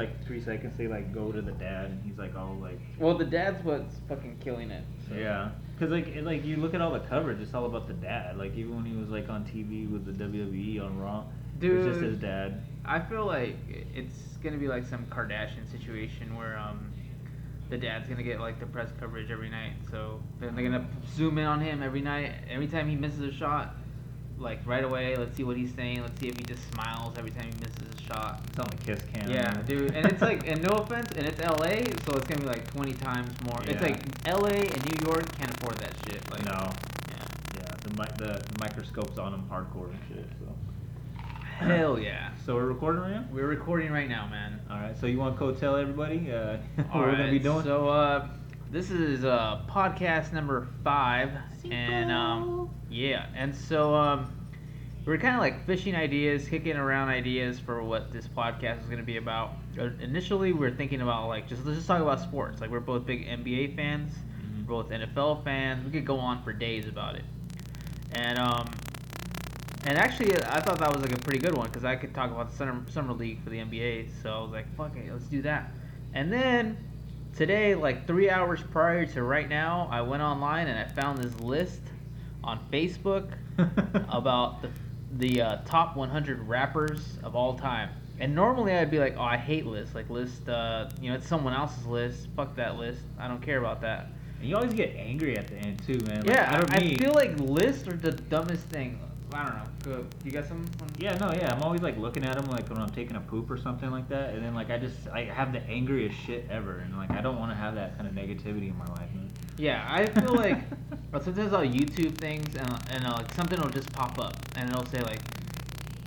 like three seconds they like go to the dad and he's like all like Well, the dad's what's fucking killing it. so. yeah. Cause like it, like you look at all the coverage, it's all about the dad. Like even when he was like on TV with the WWE on Raw, it was just Dude. his dad. I feel like it's gonna be like some Kardashian situation where um the dad's gonna get like the press coverage every night. So then they're gonna zoom in on him every night. Every time he misses a shot, like right away, let's see what he's saying. Let's see if he just smiles every time he misses a shot. It's on the kiss cam. Yeah, dude, and it's like, and no offense, and it's LA, so it's gonna be like 20 times more. It's like LA and New York can't afford that shit. Like, No. Yeah. Yeah. The mi- the, the microscope's on him hardcore and shit. So. Hell yeah. So we're recording right now. We're recording right now, man. All right. So you want to go tell everybody uh, what All we're gonna be doing? So, uh, this is uh, podcast number five, and um, yeah, and so um, we are kind of like fishing ideas, kicking around ideas for what this podcast is going to be about. Uh, initially, we were thinking about like just let's just talk about sports. Like we're both big NBA fans, Mhm. we're both NFL fans. We could go on for days about it, and um. And actually, I thought that was like a pretty good one because I could talk about the summer, summer league for the NBA. So I was like, "Fuck it, let's do that." And then today, like three hours prior to right now, I went online and I found this list on Facebook about the the uh, top 100 rappers of all time. And normally I'd be like, "Oh, I hate lists. Like list, uh, you know, it's someone else's list. Fuck that list. I don't care about that." And you always get angry at the end too, man. Like, yeah, I, I feel like lists are the dumbest thing. I don't know. Go, you got some? Yeah, no, yeah. I'm always like looking at them like when I'm taking a poop or something like that, and then like I just I have the angriest shit ever, and like I don't want to have that kind of negativity in my life. Yeah, I feel like but sometimes I'll YouTube things and and uh, like something will just pop up and it'll say like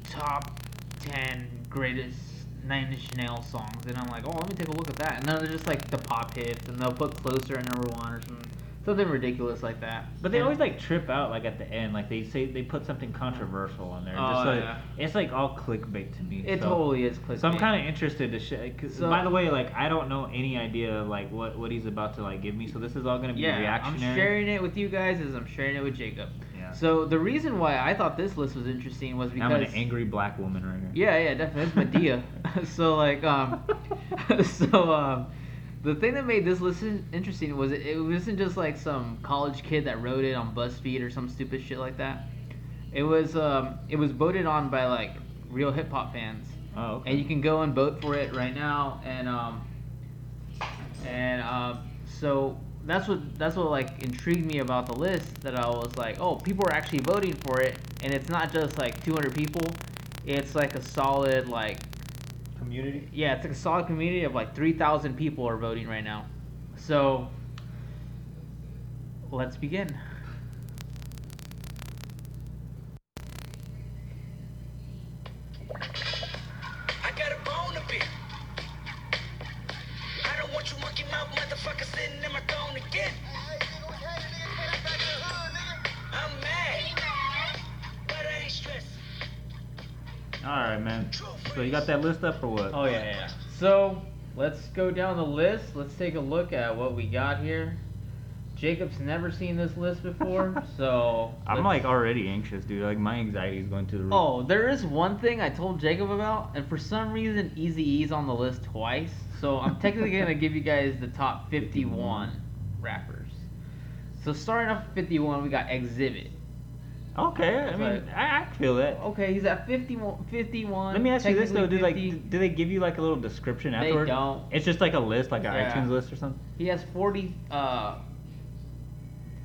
top ten greatest Nine Inch Nails songs and I'm like, oh, let me take a look at that. And then they're just like the pop hits and they'll put Closer at number one or something, something ridiculous like that. But they always like trip out like at the end, like they say they put something controversial on there. Oh, just so yeah. It's like all clickbait to me. It so. totally is clickbait. So I'm kind of interested to sh- cause So- by the way, like I don't know any idea of, like what what he's about to like give me. So this is all gonna be yeah, I'm sharing it with you guys as I'm sharing it with Jacob. Yeah. So the reason why I thought this list was interesting was because I'm an angry black woman right here. Yeah, yeah, definitely. It's Madea. so like, um, so um, the thing that made this list interesting was it, it wasn't just like some college kid that wrote it on BuzzFeed or some stupid shit like that. It was um, it was voted on by like real hip hop fans, Oh, okay. and you can go and vote for it right now. And um, and um, so that's what that's what like intrigued me about the list. That I was like, oh, people are actually voting for it, and it's not just like 200 people. It's like a solid like community. yeah, it's like a solid community of like 3,000 people are voting right now. So let's begin. You got that list up or what? Oh yeah, yeah. So let's go down the list. Let's take a look at what we got here. Jacob's never seen this list before, so I'm like already anxious, dude. Like my anxiety is going to the roof. Oh, there is one thing I told Jacob about, and for some reason, Eazy-E's on the list twice. So I'm technically gonna give you guys the top 51 rappers. So starting off 51, we got Xzibit. Okay, I mean, But- I, I feel that. Okay, he's at 51. 51 Let me ask you this though: technically Do like do they give you like a little description afterward? They don't. It's just like a list, like an Yeah. iTunes list or something. He has 40 uh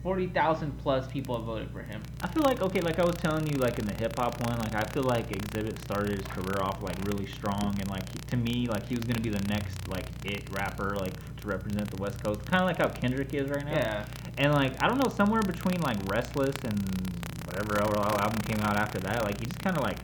40,000 plus people have voted for him. I feel like okay, like I was telling you, like in the hip hop one, like I feel like Xzibit started his career off like really strong, and like to me, like he was gonna be the next like it rapper, like to represent the West Coast, kind of like how Kendrick is right now. Yeah. And like I don't know, somewhere between like Restless and whatever album came out after that, like he just kind of like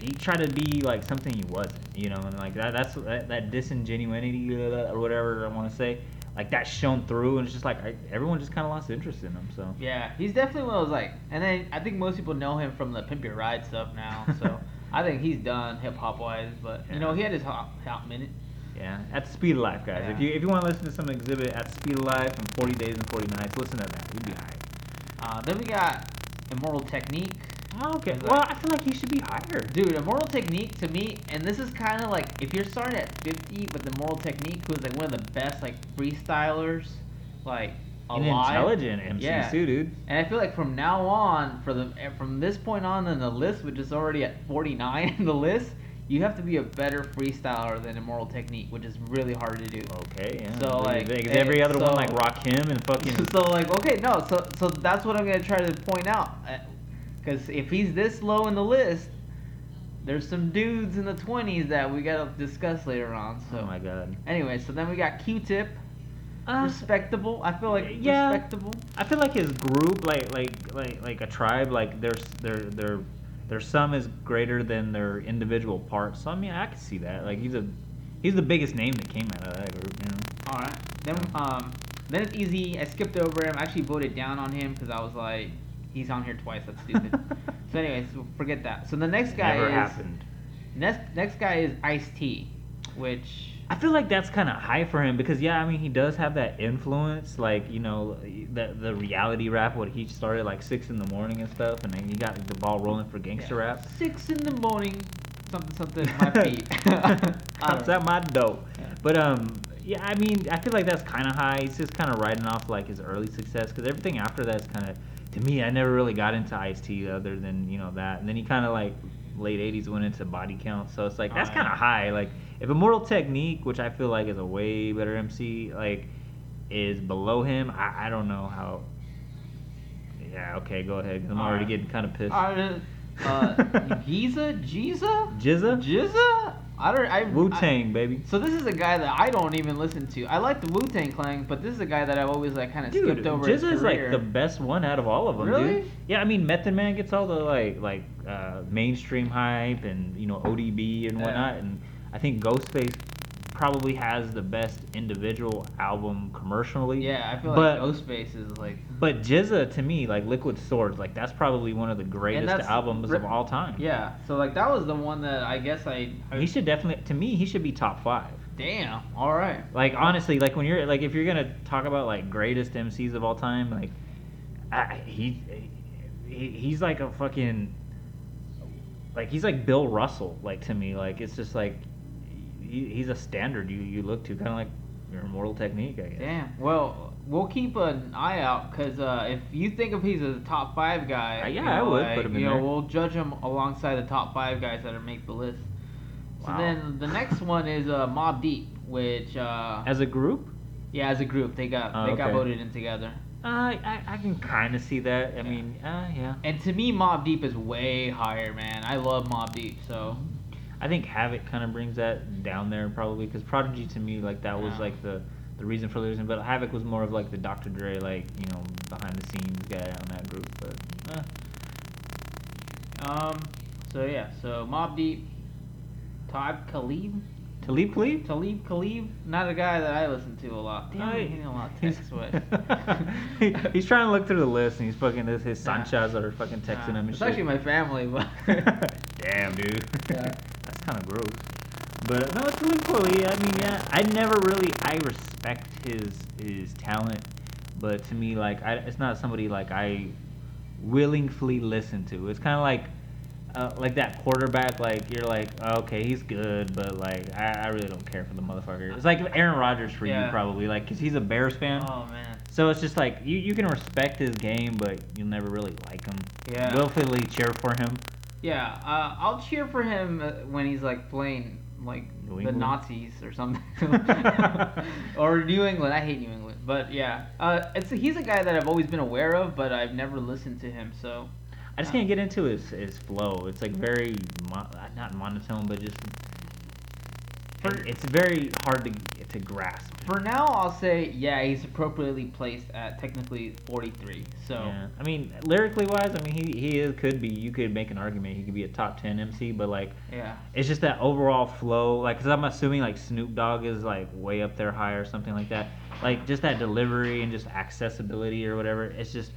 he tried to be like something he wasn't, you know, and like that that's that, that disingenuity uh, or whatever I want to say, like that shone through, and it's just like I, everyone just kind of lost interest in him. So Yeah, he's definitely one of those like, and then I think most people know him from the Pimp Your Ride stuff now. So I think he's done hip hop wise, but you know he had his hot, hot minute. yeah, at the speed of life, guys. If you if you want to listen to some Xzibit at the speed of life and 40 days and 40 nights, listen to that. You'd be alright. Uh, then we got Immortal Technique. Ah, okay. It's Well, like- I feel like he should be higher. Dude, Immortal Technique to me, and this is kind of like if you're starting at 50 with Immortal Technique, who's like one of the best like freestylers, like An alive. intelligent MC Yeah. too, dude. And I feel like from now on, for the from this point on in the list, which is already at 49 in the list, you have to be a better freestyler than Immortal Technique, which is really hard to do. Okay, yeah. So, like, Is eh, every other one like Rakim and fucking. so like okay no so so that's what i'm gonna try to point out because if he's this low in the list there's some dudes in the 20s that we gotta discuss later on so oh my god. anyway so then we got q-tip respectable i feel like yeah. respectable I feel like his group, like like like like a tribe, like there's their their their sum is greater than their individual parts. So I mean, I can see that. Like he's a he's the biggest name that came out of that group. You know. all right then um then it's easy i skipped over him I actually voted down on him because i was like he's on here twice that's stupid so anyways forget that so the next guy Never is happened. next next guy is ice t which I feel like that's kind of high for him because yeah, I mean he does have that influence, like you know the the reality rap. What he started like six in the morning and stuff, and then he got the ball rolling for gangster Yeah. rap. Six in the morning, something something my feet. Don't out my dope. Yeah. But um, yeah, I mean, I feel like that's kind of high. He's just kind of riding off like his early success because everything after that's kind of, to me, I never really got into Ice T other than you know that, and then he kind of like late '80s went into Body Count, so it's like Oh, that's kind of high. Like if Immortal Technique, which I feel like is a way better MC, like is below him, I, I don't know how. Yeah, okay, go ahead. I'm already Alright. getting kind of pissed. Uh, uh, Giza, Giza, GZA, GZA. I don't. I Wu Tang, baby. So this is a guy that I don't even listen to. I like the Wu Tang Clan, but this is a guy that I've always like kind of Dude, skipped over. his GZA is like the best one out of all of them, Really? dude. Yeah, I mean Method Man gets all the like like uh, mainstream hype and you know ODB and Yeah. whatnot, and I think Ghostface probably has the best individual album commercially. Yeah, I feel but, like Ghostface is like. But GZA to me, like Liquid Swords, like that's probably one of the greatest albums of all time. Yeah, so like that was the one that I guess I. He should definitely, to me, he should be top five. Damn. All right. Like honestly, like when you're like if you're gonna talk about like greatest MCs of all time, like I, he, he he's like a fucking like he's like Bill Russell like to me like it's just like he, he's a standard you you look to kind of like your Immortal Technique I guess. Damn. Well, we'll keep an eye out because uh, if you think of he's a top five guy, Uh, yeah, you I would like, put him in you know, there. we'll judge him alongside the top five guys that are make the list. Wow. So then the next one is uh, Mobb Deep, which uh, As a group, yeah, as a group they got Oh, they got voted in together. uh, I I can kind of see that. I mean, uh, yeah. And to me, Mobb Deep is way higher, man. I love Mobb Deep, so I think Havoc kind of brings that down there probably because Prodigy to me like that was Yeah. like the the reason for losing, but Havoc was more of like the Dr. Dre like you know behind the scenes guy on that group. But eh. um, so yeah, so Mobb Deep, Todd Khalib, Talib Khalib. Talib Khalib, not a guy that I listen to a lot. Damn, No, he getting a lot of he's, text he- he's trying to look through the list and he's fucking his, his Nah. Sanchez are fucking texting Nah, him and it's shit. actually my family, but Damn, dude. Yeah. Kind of gross. But no, it's Talib Kweli. I mean, yeah, I never really. I respect his his talent, but to me, like, I, it's not somebody like I willingly listen to. It's kind of like. Uh, like that quarterback, like you're like, oh, okay, he's good, but like I, I really don't care for the motherfucker. It's like Aaron Rodgers for Yeah. you, probably, like, cause he's a Bears fan. oh man, So it's just like you, you can respect his game, but you'll never really like him. Yeah. Willfully cheer for him. Yeah, uh, I'll cheer for him uh, when he's like playing like New the England? Nazis or something, or New England. I hate New England, but yeah, uh, it's he's a guy that I've always been aware of, but I've never listened to him. So I just can't get into his his flow. It's like very mo- not monotone, but just For- it's very hard to to grasp. for now, I'll say yeah, he's appropriately placed at technically 43. So Yeah, I mean lyrically wise, I mean he he is, could be. You could make an argument he could be a top ten MC, but like yeah. it's just that overall flow. Like, cause I'm assuming like Snoop Dogg is like way up there high or something like that. Like just that delivery and just accessibility or whatever. It's just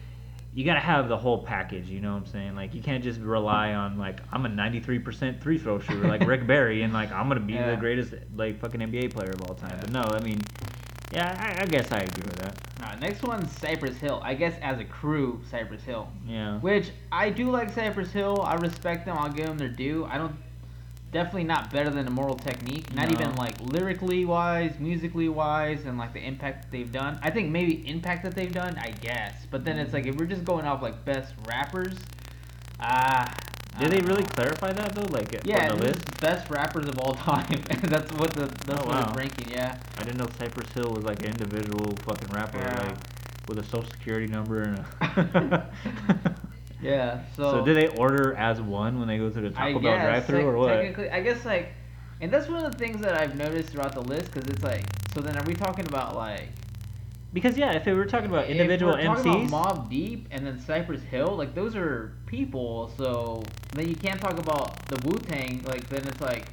you gotta have the whole package. You know what I'm saying? Like you can't just rely on like I'm a 93% three throw shooter like Rick Barry and like I'm gonna be Yeah. the greatest like fucking NBA player of all time. But no, I mean Yeah, I, I guess I agree with that. Alright, next one's Cypress Hill. I guess as a crew, Cypress Hill. Yeah. Which I do like Cypress Hill. I respect them. I'll give them their due. I don't. Definitely not better than Immortal Technique. Not No. even like lyrically wise, musically wise, and like the impact that they've done. I think maybe impact that they've done, I guess. But then it's like if we're just going off like best rappers, ah. I Did they really know. clarify that though? Like Yeah, on the list? best rappers of all time. that's what the that's Oh, what wow. it's ranking. Yeah. I didn't know Cypress Hill was like an individual fucking rapper, Yeah. like with a social security number and a. Yeah. So. so did they order as one when they go through the Taco I Bell guess, drive-through tec- or what? Technically, I guess like, and that's one of the things that I've noticed throughout the list because it's like, so then are we talking about like Because yeah, if we were talking about if individual we're talking MCs, about Mobb Deep and then Cypress Hill, like those are people. So then you can't talk about the Wu Tang. Like then it's like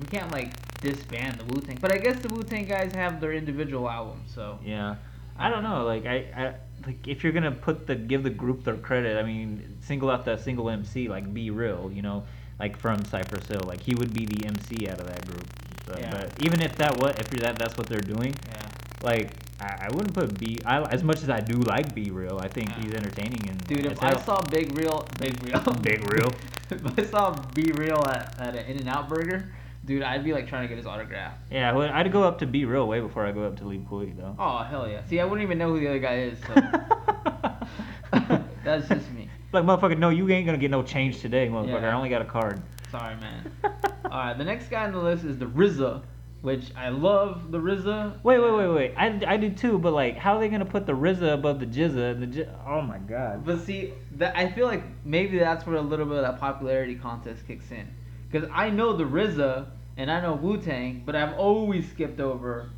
we can't like disband the Wu Tang. But I guess the Wu Tang guys have their individual albums. So yeah, I don't know. Like I, I like if you're gonna put the give the group their credit, I mean, single out that single MC, like B-Real, you know, like from Cypress Hill, like he would be the MC out of that group. So, Yeah. But even if that what if you're that that's what they're doing, yeah. like I, I wouldn't put B. I as much as I do like B-Real, I think Yeah. he's entertaining and Dude, if I saw Big Real, Big Real, Big Real. if I saw B-Real at, at an In-N-Out Burger, dude, I'd be like trying to get his autograph. Yeah, well, I'd go up to B-Real way before I go up to Lee Pui though. Oh hell yeah! See, I wouldn't even know who the other guy is. So that's just me. Like motherfucker, no, you ain't gonna get no change today, motherfucker. Yeah. I only got a card. Sorry, man. All right, the next guy on the list is the RZA, which I love the RZA. Wait, wait, wait, wait. I, I do too, but like, how are they gonna put the RZA above the GZA and the J- Oh my god. But see, that I feel like maybe that's where a little bit of that popularity contest kicks in, because I know the RZA and I know Wu Tang, but I've always skipped over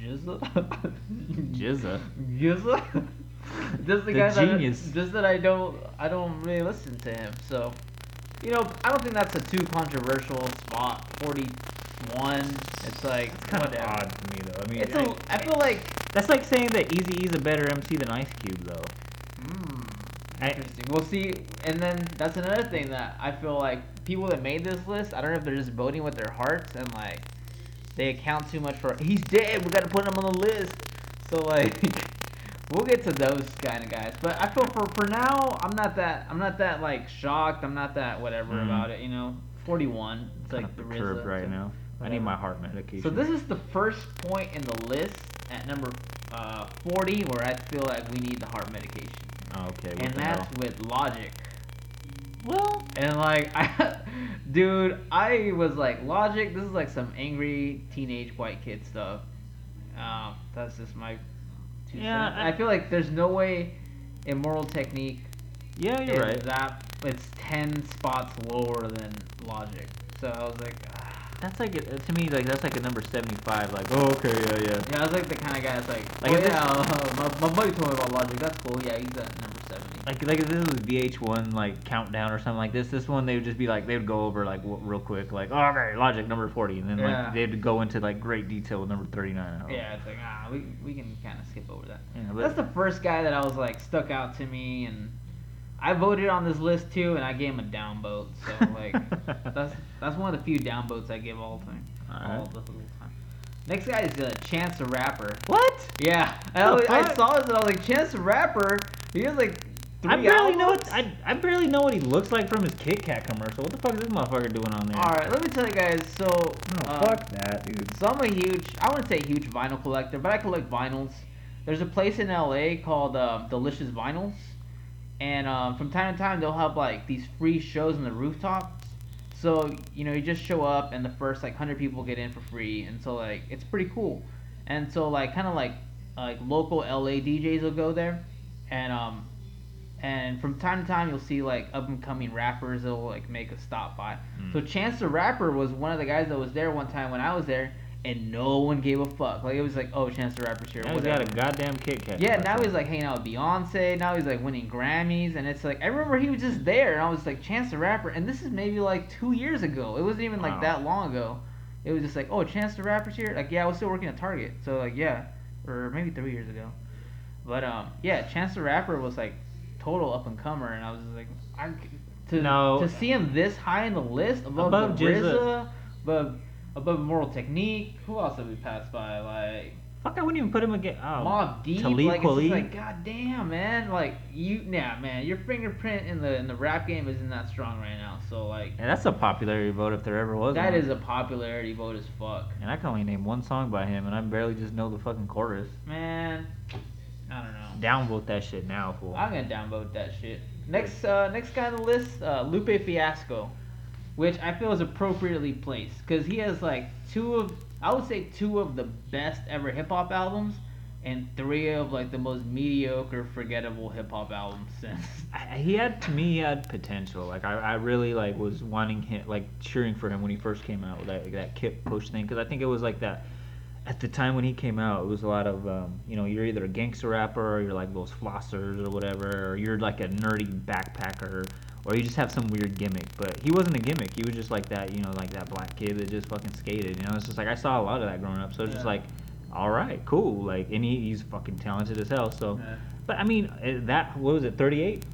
GZA. GZA. GZA. just the, The guy genius. That, just that I don't I don't really listen to him. So, you know, I don't think that's a too controversial spot. Forty one. It's like It's kind of odd to me though. I mean, It's I- a, I feel like. that's like saying that Eazy-E's a better MC than Ice Cube though. Mm, I- interesting. We'll see. And then that's another thing that I feel like people that made this list, I don't know if they're just voting with their hearts and like they account too much for he's dead. We got to put him on the list. So like we'll get to those kind of guys. But I feel for for now, I'm not that I'm not that like shocked. I'm not that whatever Mhm. about it. You know, 41. It's Kind like the perturbed right so now. I need my heart medication. So this is the first point in the list at number uh, 40 where I feel like we need the heart medication okay. And that's hell? with Logic. Well. And like, I, dude, I was like, Logic. This is like some angry teenage white kid stuff. Um, that's just my. Two Yeah, cents. I- I, feel like there's no way Immoral Technique Yeah, you're is right. that it's ten spots lower than Logic. So I was like, ah. That's like a, to me like that's like a number seventy-five. Like, oh, okay, yeah, yeah. yeah, I was like the kind of guy that's like, Like, oh if this- yeah, uh, my, my buddy told me about Logic. That's cool. Yeah, he's number seventy. Like like if this was VH1 like countdown or something like this, this one they would just be like they would go over like w- real quick like oh, okay Logic number forty and then Yeah. like they'd go into like great detail with number thirty nine. Yeah, it's like ah, we we can kind of skip over that. Yeah, but- That's the first guy that I was like stuck out to me, and I voted on this list too, and I gave him a down vote. So like, that's that's one of the few down votes I give all the time. All Alright. the whole time. Next guy is uh, Chance the Rapper. What? Yeah, I, The always- I fuck? saw this and I was like, Chance the Rapper. He was like I barely know what I, I barely know what he looks like from his Kit Kat commercial. What the fuck is this motherfucker doing on there? All right, let me tell you guys. So, Oh, uh, fuck that, dude. So I'm a huge, I wouldn't say huge vinyl collector, but I collect vinyls. There's a place in LA called um, Delicious Vinyls, and um, from time to time they'll have like these free shows on the rooftops. So you know you just show up and the first like hundred people get in for free, and so like it's pretty cool. And so like kind of like like local LA DJs will go there, and um and from time to time you'll see like up and coming rappers that'll like make a stop by. Mm. So Chance the Rapper was one of the guys that was there one time when I was there, and no one gave a fuck. Like it was like, oh, Chance the Rapper's here. Now he's got a goddamn Kit Kat. Yeah, now he's like hanging out with Beyonce. Now he's like winning Grammys, and it's like I remember he was just there, and I was like Chance the Rapper, and this is maybe like two years ago. It wasn't even like Wow. that long ago. It was just like, oh, Chance the Rapper's here. Like yeah, I was still working at Target, so like yeah, or maybe three years ago. But um, yeah, Chance the Rapper was like total up and comer, and I was like, I to No. to see him this high in the list above, Above the. RZA, above above Immortal Technique. Who else have we passed by? Like Fuck, I wouldn't even put him again. Oh, Mobb Deep. Talib like it's Kweli. like god damn man. Like you, yeah man. Your fingerprint in the in the rap game isn't that strong right now. So like And that's a popularity vote if there ever was that one. is a popularity vote as fuck. And I can only name one song by him, and I barely just know the fucking chorus. Man, I don't know. Downvote that shit now, fool. I'm gonna downvote that shit. Next, uh, next guy on the list, uh, Lupe Fiasco, which I feel is appropriately placed because he has like two of, I would say two of the best ever hip hop albums, and three of like the most mediocre, forgettable hip hop albums since. I, he had to me he had potential. Like I, I really like was wanting him like cheering for him when he first came out with that that kick push thing because I think it was like that at the time when he came out it was a lot of um, you know you're either a gangster rapper or you're like those flossers or whatever or you're like a nerdy backpacker or you just have some weird gimmick. But he wasn't a gimmick. He was just like that you know like that black kid that just fucking skated. You know it's just like I saw a lot of that growing up. So it's just like all right cool like and he, he's fucking talented as hell. So. Yeah. But I mean, uh, that what was it? Thirty-eight.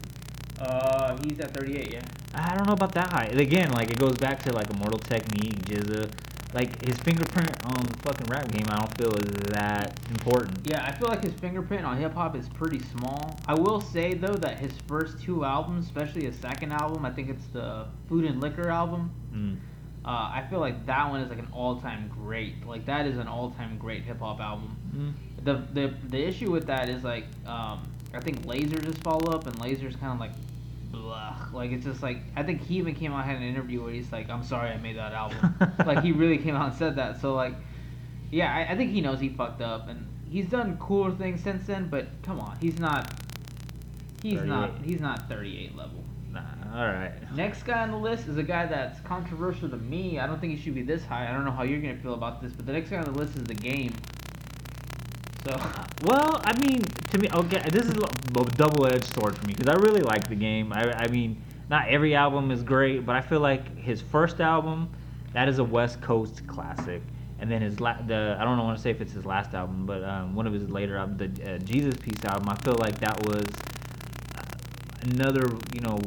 Uh, he's at 38, yeah. I don't know about that high. Again, like it goes back to like Immortal Technique, GZA. Like his fingerprint on the fucking rap game, I don't feel is that important. Yeah, I feel like his fingerprint on hip hop is pretty small. I will say though that his first two albums, especially his second album, I think it's the Food and Liquor album. Mm. Uh, I feel like that one is like an all-time great. Like that is an all-time great hip hop album. Mm. The the the issue with that is like um, I think Laser just follow up and Laser's kind of like blah. Like it's just like I think he even came out and had an interview where he's like, I'm sorry I made that album. like he really came out and said that. So like, yeah, I, I think he knows he fucked up and he's done cooler things since then. But come on, he's not. He's not. He's not 38 level. Nah, all right. Next guy on the list is a guy that's controversial to me. I don't think he should be this high. I don't know how you're gonna feel about this, but the next guy on the list is the game. So Well, I mean, to me, okay, this is a double-edged sword for me because I really like the game. I, I mean, not every album is great, but I feel like his first album, that is a West Coast classic. And then his la- the I don't want to say if it's his last album, but um, one of his later albums, the uh, Jesus Piece album, I feel like that was uh, another you know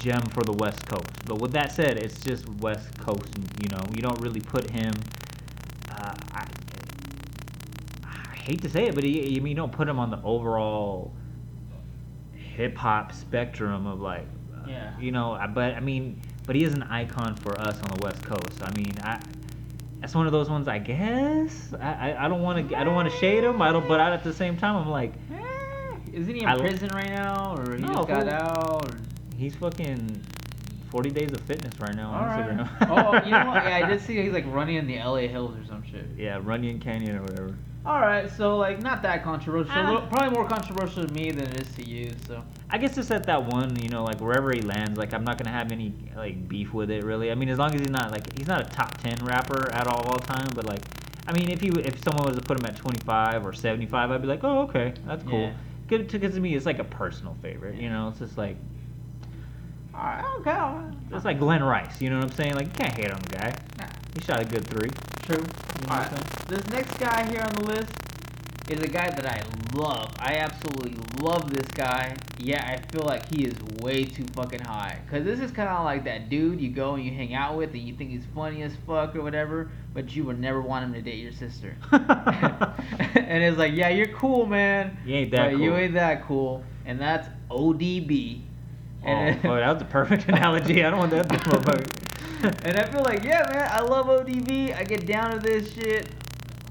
gem for the West Coast. But with that said, it's just West Coast. You know, you don't really put him. Uh, I hate to say it, but he, you mean you don't put him on the overall hip hop spectrum of like, uh, you know. But I mean, but he is an icon for us on the West Coast. I mean, I. That's one of those ones, I guess. I, I, I don't want to I don't want to shade him. I don't, but at the same time, I'm like, Eh, Isn't he in I prison right now, or he No, just got out? Or... he's fucking 40 days of fitness right now on All right. Instagram. oh, you know what? Yeah, I did see he's like running in the LA hills or some shit. Yeah, Runyon Canyon or whatever. All right, so like not that controversial. Ah. Probably more controversial to me than it is to you. So I guess it's at that one, you know, like wherever he lands, like I'm not gonna have any like beef with it really. I mean, as long as he's not like he's not a top 10 rapper at all all time, but like, I mean, if he if someone was to put him at 25 or 75, I'd be like, oh okay, that's cool. Yeah. Good because to me, it's like a personal favorite. You know, it's just like all right, okay. all right. it's like Glen Rice. You know what I'm saying? Like you can't hate on the guy. He shot a good three. True. You know All right. This next guy here on the list is a guy that I love. I absolutely love this guy. Yeah, I feel like he is way too fucking high. Cause this is kind of like that dude you go and you hang out with and you think he's funny as fuck or whatever, but you would never want him to date your sister. and it's like, yeah, you're cool, man. You ain't that but You cool. ain't that cool. And that's ODB. Oh, boy, oh, that was a perfect analogy. I don't want that to. and I feel like, yeah, man, I love ODB. I get down to this shit.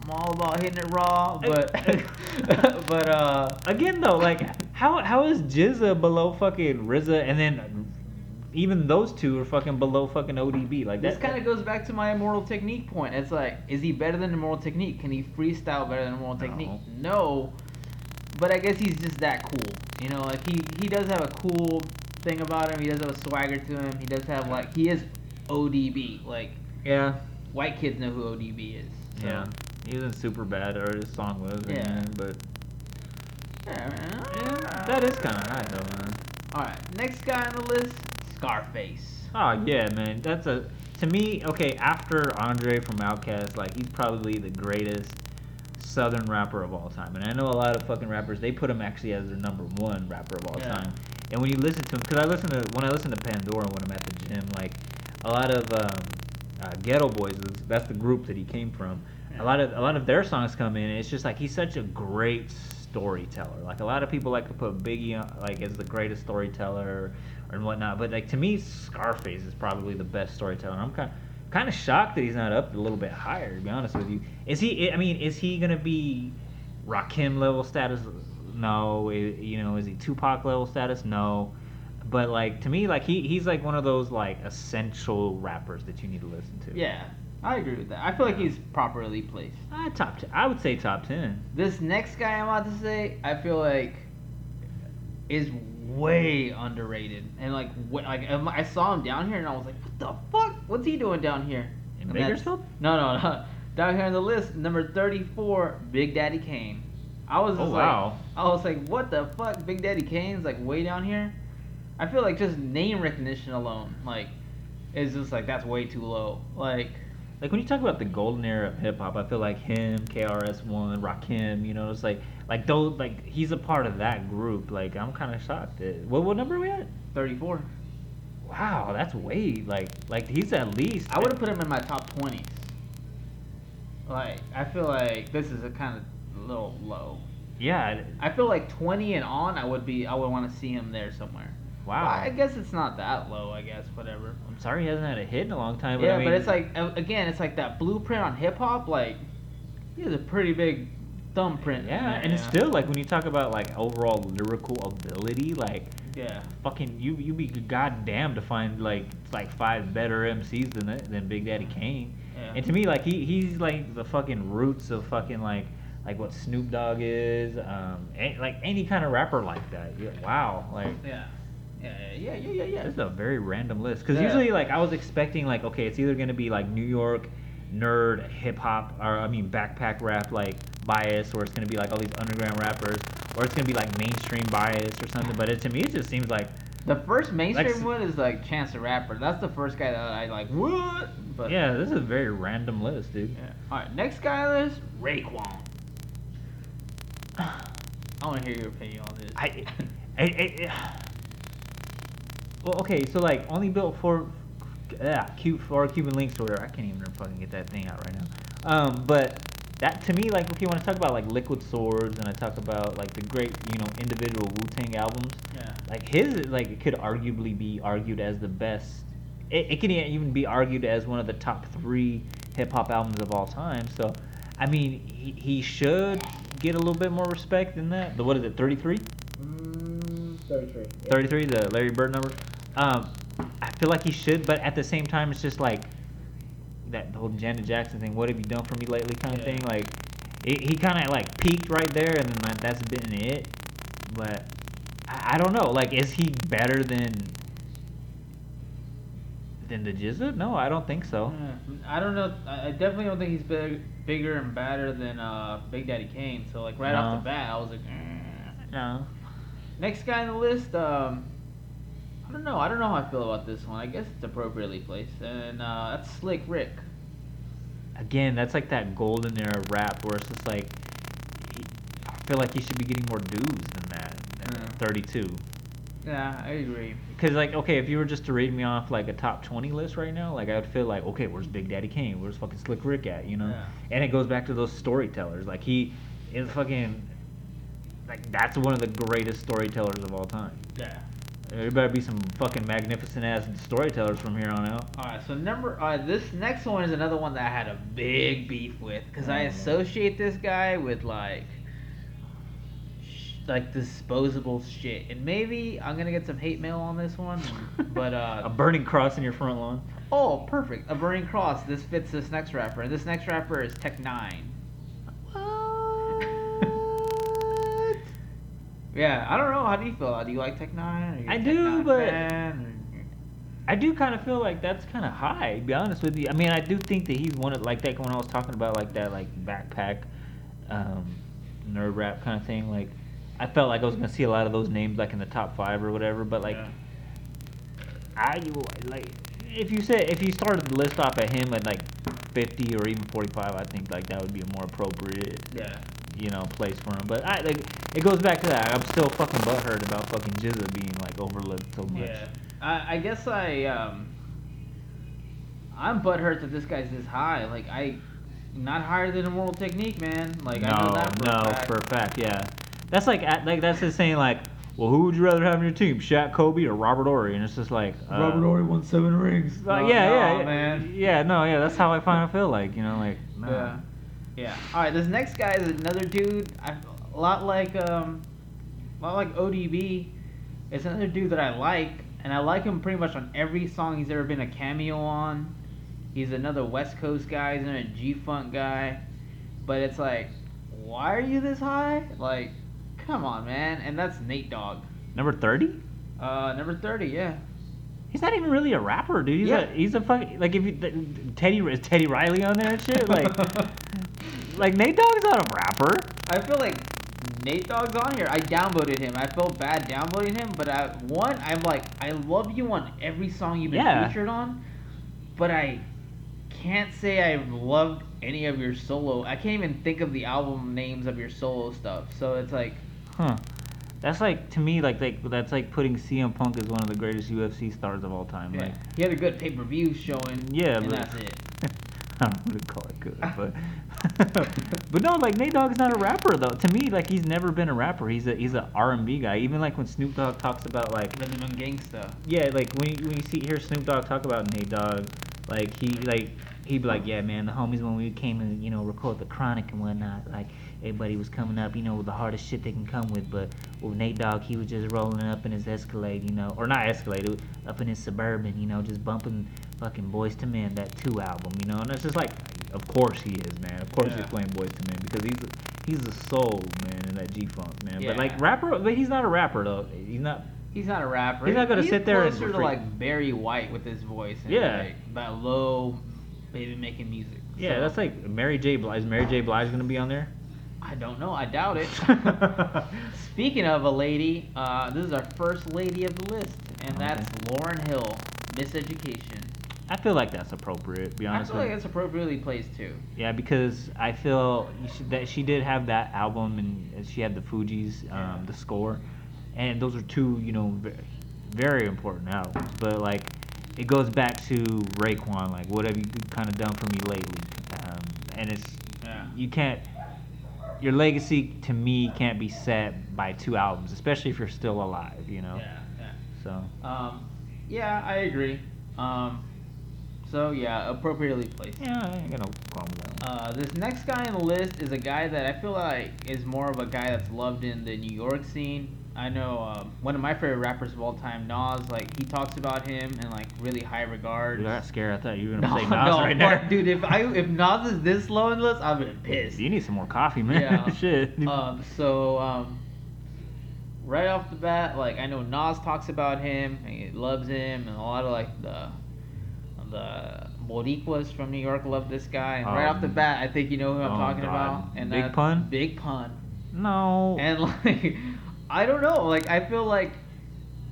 I'm all about hitting it raw, but but uh, Again though, like how how is GZA below fucking RZA and then even those two are fucking below fucking ODB like this that. kind of goes back to my Immortal Technique point. It's like, is he better than Immortal Technique? Can he freestyle better than Immortal Technique? No, but I guess he's just that cool. You know, like he he does have a cool thing about him. He does have a swagger to him. He does have like he is ODB. Like yeah, white kids know who ODB is. So. yeah. He was super bad or his song was. Yeah. anything, but Yeah, man. yeah, that is kind of high though, man. All right, next guy on the list, Scarface. Oh yeah, man. That's a to me. Okay, after Andre from Outkast, like he's probably the greatest Southern rapper of all time. And I know a lot of fucking rappers they put him actually as their number one rapper of all Yeah. time. And when you listen to him, because I listen to when I listen to Pandora when I'm at the gym, like a lot of um, uh, Geto Boys. is- That's the group that he came from. Yeah. A lot of a lot of their songs come in, and it's just like he's such a great storyteller. Like a lot of people like to put Biggie on, like as the greatest storyteller and whatnot, but like to me, Scarface is probably the best storyteller. I'm kind kind of shocked that he's not up a little bit higher. To be honest with you, is he? I mean, is he gonna be Rakim level status? No. You know, is he Tupac level status? No. But like to me, like he he's like one of those like essential rappers that you need to listen to. Yeah, I agree with that. I feel like he's properly placed. Uh, top. T- I would say top ten. This next guy I'm about to say, I feel like is way underrated. And like, what, like um, I saw him down here, and I was like, what the fuck? What's he doing down here? In And Bakersfield? No, no, no. Down here on the list, number 34, Big Daddy Kane. I was Oh, just wow. like, I was like, what the fuck? Big Daddy Kane's like way down here. I feel like just name recognition alone, like, is just like that's way too low. Like, Like when you talk about the golden era of hip hop, I feel like him, KRS One, Rakim, you know, it's like like those like he's a part of that group. Like I'm kind of shocked. At, what what number are we at? 34. Wow, that's way like like he's at least. I would have put him in my top 20s. Like, I feel like this is a kind of little low. Yeah. I feel like 20 and on, I would be, I would want to see him there somewhere. Wow. Well, I guess it's not that low. I guess whatever. I'm sorry he hasn't had a hit in a long time. But yeah, I mean, but it's like again, it's like that blueprint on hip hop. Like, he has a pretty big thumbprint. Yeah, there, and it's yeah. still like when you talk about like overall lyrical ability, like yeah. fucking you you be goddamn to find like like five better MCs than than Big Daddy Kane. Yeah. And to me, like he he's like the fucking roots of fucking like like what Snoop Dogg is, um, a- like any kind of rapper like that. Yeah, wow, like Yeah. Yeah, yeah, yeah, yeah, yeah. this is a very random list because Yeah. usually like I was expecting like okay, it's either gonna be like New York nerd hip hop or I mean backpack rap like bias, or it's gonna be like all these underground rappers, or it's gonna be like mainstream bias or something. But it, to me, it just seems like The first mainstream Lex- one is like Chance the Rapper. That's the first guy that I like. What? But yeah, this is a very random list, dude. Yeah. All right, next guy this, Raekwon. I want to hear your opinion on this. I, I, I, well, okay, so like only built for, yeah, cute for Cuban links or whatever. I can't even fucking get that thing out right now. Um, but that to me, like, okay, when I talk about like Liquid Swords and I talk about like the great, you know, individual Wu Tang albums, yeah. like his, like, it could arguably be argued as the best. It, it can even be argued as one of the top three hip hop albums of all time. So, I mean, he, he should get a little bit more respect than that. The what is it, thirty three? Mm, 33. 33, the Larry Bird number. Um, I feel like he should, but at the same time, it's just like that whole Janet Jackson thing. What have you done for me lately? Kind of Yeah. thing. Like he, he kind of like peaked right there, and then like, that's been it. But I, I don't know. Like, is he better than than the GZA? No, I don't think so. Yeah, I don't know. I definitely don't think he's big, bigger and badder than uh, Big Daddy Kane. So like right off the bat, I was like, eh. No. next guy on the list. Um, I don't know. I don't know how I feel about this one. I guess it's appropriately placed, and uh, that's Slick Rick. Again, that's like that golden era rap where it's just like I feel like he should be getting more dues than that. Than Yeah. 32. Yeah, I agree. Because like, okay, if you were just to read me off like a top twenty list right now, like I would feel like, okay, where's Big Daddy Kane? Where's fucking Slick Rick at? You know? Yeah. And it goes back to those storytellers. Like he is fucking like that's one of the greatest storytellers of all time. Yeah. There better be some fucking magnificent ass storytellers from here on out. All right, so number uh, this next one is another one that I had a big beef with because I man. associate this guy with like sh- like disposable shit, and maybe I'm gonna get some hate mail on this one, but uh, a burning cross in your front lawn. oh, perfect, a burning cross. This fits this next rapper, this next rapper is Tech N9ne. Yeah, I don't know. How do you feel? Do you like Tech N9ne? Are you a I Tech do, Nine but- fan, I do kind of feel like that's kind of high. To be honest with you, I mean, I do think that he's one of like that when I was talking about like that like backpack, um, nerd rap kind of thing. Like, I felt like I was gonna see a lot of those names like in the top five or whatever. But like, Yeah. I like if you said if you started the list off at him at like fifty or even forty five, I think like that would be more appropriate yeah. You know place for him. But I like it goes back to that. I'm still fucking butthurt about fucking GZA being like overlooked so much. Yeah, I, I guess I um, I'm butthurt that this guy's this high. Like I, not higher than Immortal Technique, man. Like I know no, that for no, a fact. for a fact, yeah. That's like like that's just saying like, well, who would you rather have on your team, Shaq, Kobe, or Robert Horry? And it's just like uh, Robert Horry won seven rings. Uh, No, yeah, no, yeah, yeah, man. Yeah, no, yeah. That's how I kind of feel like, you know, like. No. Yeah. Yeah. All right. This next guy is another dude. I, a lot like um, a lot like ODB. It's another dude that I like, and I like him pretty much on every song he's ever been a cameo on. He's another West Coast guy. He's another G Funk guy. But it's like, why are you this high? Like, come on, man. And that's Nate Dogg. Number thirty. Uh, number thirty. Yeah. He's not even really a rapper, dude. He's Yeah. a he's a fucking like if you Teddy is Teddy Riley on there and shit like like Nate Dogg's not a rapper. I feel like Nate Dogg's on here. I downvoted him. I felt bad downvoting him, but I, one, I'm like, I love you on every song you've been Yeah. featured on, but I can't say I've loved any of your solo. I can't even think of the album names of your solo stuff. So it's like, Huh. That's like to me like like that's like putting CM Punk as one of the greatest UFC stars of all time. yeah, Like he had a good pay per view showing. Yeah, and but- that's it. I don't really call it good, but but no, like Nate Dogg's not a rapper though. To me, like he's never been a rapper. He's a he's a R and B guy. Even like when Snoop Dogg talks about like Rhythm and Gangsta. yeah, like when you, when you see hear Snoop Dogg talk about Nate Dogg, like he like he'd be like, yeah, man, the homies when we came and you know record the Chronic and whatnot, like everybody was coming up, you know, with the hardest shit they can come with, but with Nate Dogg, he was just rolling up in his Escalade, you know, or not Escalade, up in his Suburban, you know, just bumping fucking Boyz II Men, that two album, you know, and it's just like, of course he is, man, of course Yeah. he's playing Boyz II Men because he's he's the soul, man, in that G Funk, man. Yeah. But like rapper, but he's not a rapper though. He's not. He's not a rapper. He's not gonna sit there and closer to like Barry White with his voice. And Yeah. like, that low, baby making music. Yeah, So, that's like Mary J. Blige. Is Mary J. Blige gonna be on there? I don't know. I doubt it. Speaking of a lady, uh, this is our first lady of the list, and Okay. that's Lauryn Hill, Miseducation. I feel like that's appropriate. to Be I honest feel with like it's appropriately placed too. Yeah, because I feel should, that she did have that album and she had the Fugees, um, the score, and those are two, you know, ve- very important albums. But like, it goes back to Raekwon, like, what have you kind of done for me lately? Um, and it's Yeah. you can't. Your legacy to me can't be set by two albums, especially if you're still alive. You know. Yeah, yeah. So. Um, yeah, I agree. Um, so yeah, appropriately placed. Yeah, I ain't no problem with that. Uh, this next guy on the list is a guy that I feel like is more of a guy that's loved in the New York scene. I know um, one of my favorite rappers of all time, Nas. Like he talks about him in like really high regard. Dude, I got scared. I thought you were gonna No, say Nas no, right there. dude. If I if Nas is this low in the list, I've been pissed. You need some more coffee, man. Yeah. Shit. Um, so um, right off the bat, like I know Nas talks about him and he loves him, and a lot of like the the Boricuas from New York love this guy. And right off the Um, bat, I think you know who I'm oh, talking God. about. And Big Pun? Big Pun. no. And like, I don't know. Like I feel like,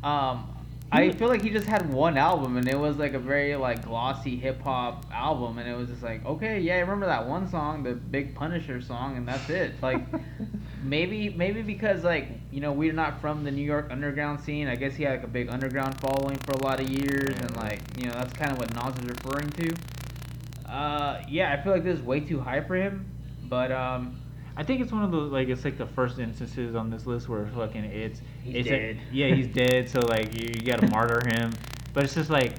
um. I feel like he just had one album and it was like a very like glossy hip hop album and it was just like okay yeah I remember that one song the Big Punisher song and that's it like maybe maybe because like you know we're not from the New York underground scene. I guess he had like a big underground following for a lot of years, and like you know that's kind of what Nas is referring to. Uh, yeah, I feel like this is way too high for him, but um, I think it's one of those like it's like the first instances on this list where fucking it's He's it's dead. yeah, he's dead. So like you, you gotta martyr him. But it's just like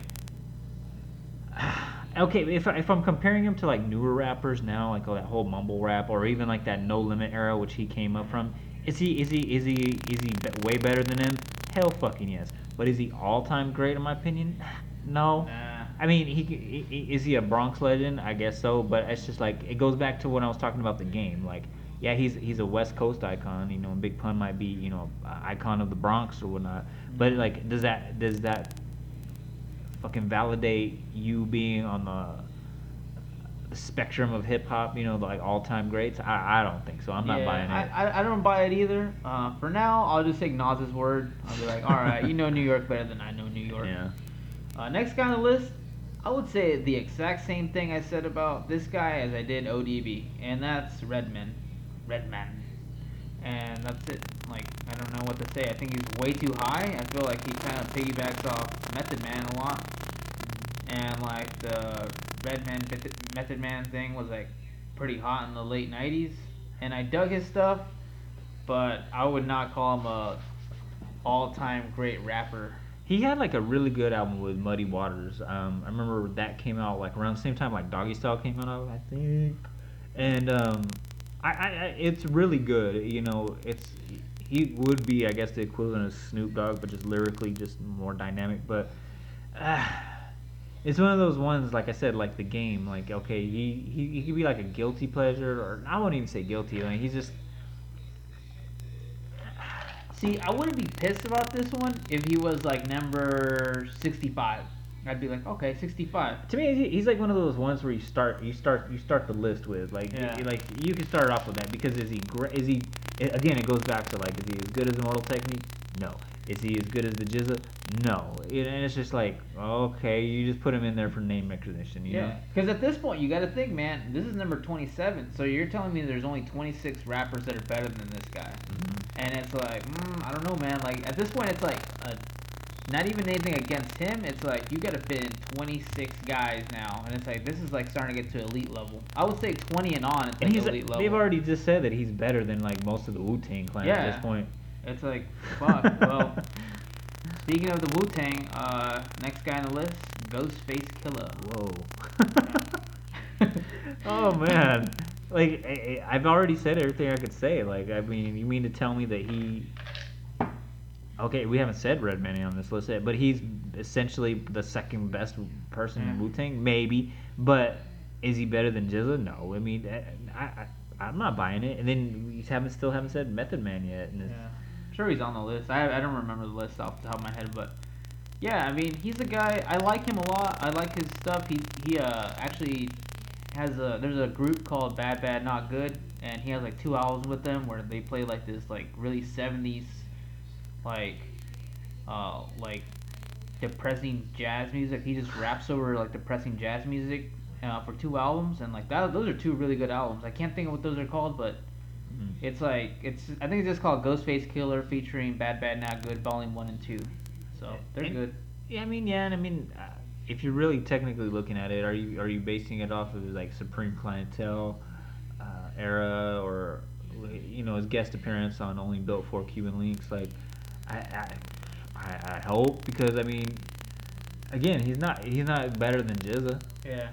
okay, if if I'm comparing him to like newer rappers now, like that whole mumble rap, or even like that No Limit era which he came up from, is he is he is he is he way better than him? Hell fucking yes. But is he all time great in my opinion? No. nah. I mean, he, he, he- is he a Bronx legend? I guess so, but it's just like it goes back to when I was talking about the game. Like, yeah, he's he's a West Coast icon. You know, Big Pun might be you know icon of the Bronx or whatnot. But like, does that does that fucking validate you being on the spectrum of hip hop? You know, like all time greats. I I don't think so. I'm not Yeah, buying it. I, I, I don't buy it either. Uh, for now, I'll just take Nas's word. I'll be like, all right, you know New York better than I know New York. yeah. Uh, next guy on the list, I would say the exact same thing I said about this guy as I did ODB, and that's Redman. Redman. And that's it. Like, I don't know what to say. I think he's way too high. I feel like he kind of piggybacks off Method Man a lot. and like the Redman Method, Man thing was like pretty hot in the late '90s, and I dug his stuff, but I would not call him a all-time great rapper. He had like a really good album with Muddy Waters. Um, I remember that came out like around the same time like Doggy Style came out, I think. And um, I, I, it's really good. You know, it's he would be I guess the equivalent of Snoop Dogg, but just lyrically just more dynamic. But uh, it's one of those ones like I said, like the game. Like okay, he he, he could be like a guilty pleasure, or I won't even say guilty. Like he's just See, I wouldn't be pissed about this one if he was like number 65. I'd be like, okay, 65. To me, he's like one of those ones where you start, you start, you start the list with like, Yeah. y- like you can start off with that because is he great? Is he? a- Again, it goes back to like, is he as good as Immortal Technique? No. Is he as good as the GZA? No. It- And it's just like, okay, you just put him in there for name recognition, you know? Yeah, because at this point you got to think, man. This is number 27, so you're telling me there's only 26 rappers that are better than this guy, Mhm. and it's like, mm, I don't know, man. Like at this point, it's like, uh, not even anything against him. It's like you got to fit in 26 guys now, and it's like this is like starting to get to elite level. I would say 20 and on. It's And like he's, elite level. they've already just said that he's better than like most of the Wu Tang clan at this point. It's like, fuck. well, speaking of the Wu Tang, uh, next guy on the list, Ghostface Killah. Whoa. oh man, like I- I've already said everything I could say. Like I mean, you mean to tell me that he? Okay, we haven't said Red Redman on this list yet, but he's essentially the second best person in Yeah. Wu Tang, maybe. But is he better than GZA? No. I mean, I, I I'm not buying it. And then we haven't still haven't said Method Man yet. And Yeah, I'm sure he's on the list. I I don't remember the list off the top of my head, but yeah, I mean he's a guy. I like him a lot. I like his stuff. He he uh actually has a there's a group called Bad Bad Not Good, and he has like two albums with them where they play like this like really 70s like uh like depressing jazz music. He just raps over like depressing jazz music uh, for two albums, and like that those are two really good albums. I can't think of what those are called, but Mhm. it's like it's I think it's just called Ghostface Killah featuring Bad Bad Not Good Volume One and Two. So they're And- good. Yeah, I mean, yeah, and I mean, uh, if you're really technically looking at it, are you are you basing it off of like Supreme Clientele uh, era or you know his guest appearance on Only Built for Cuban Links? Like, I, I I I hope because I mean, again, he's not he's not better than GZA. Yeah.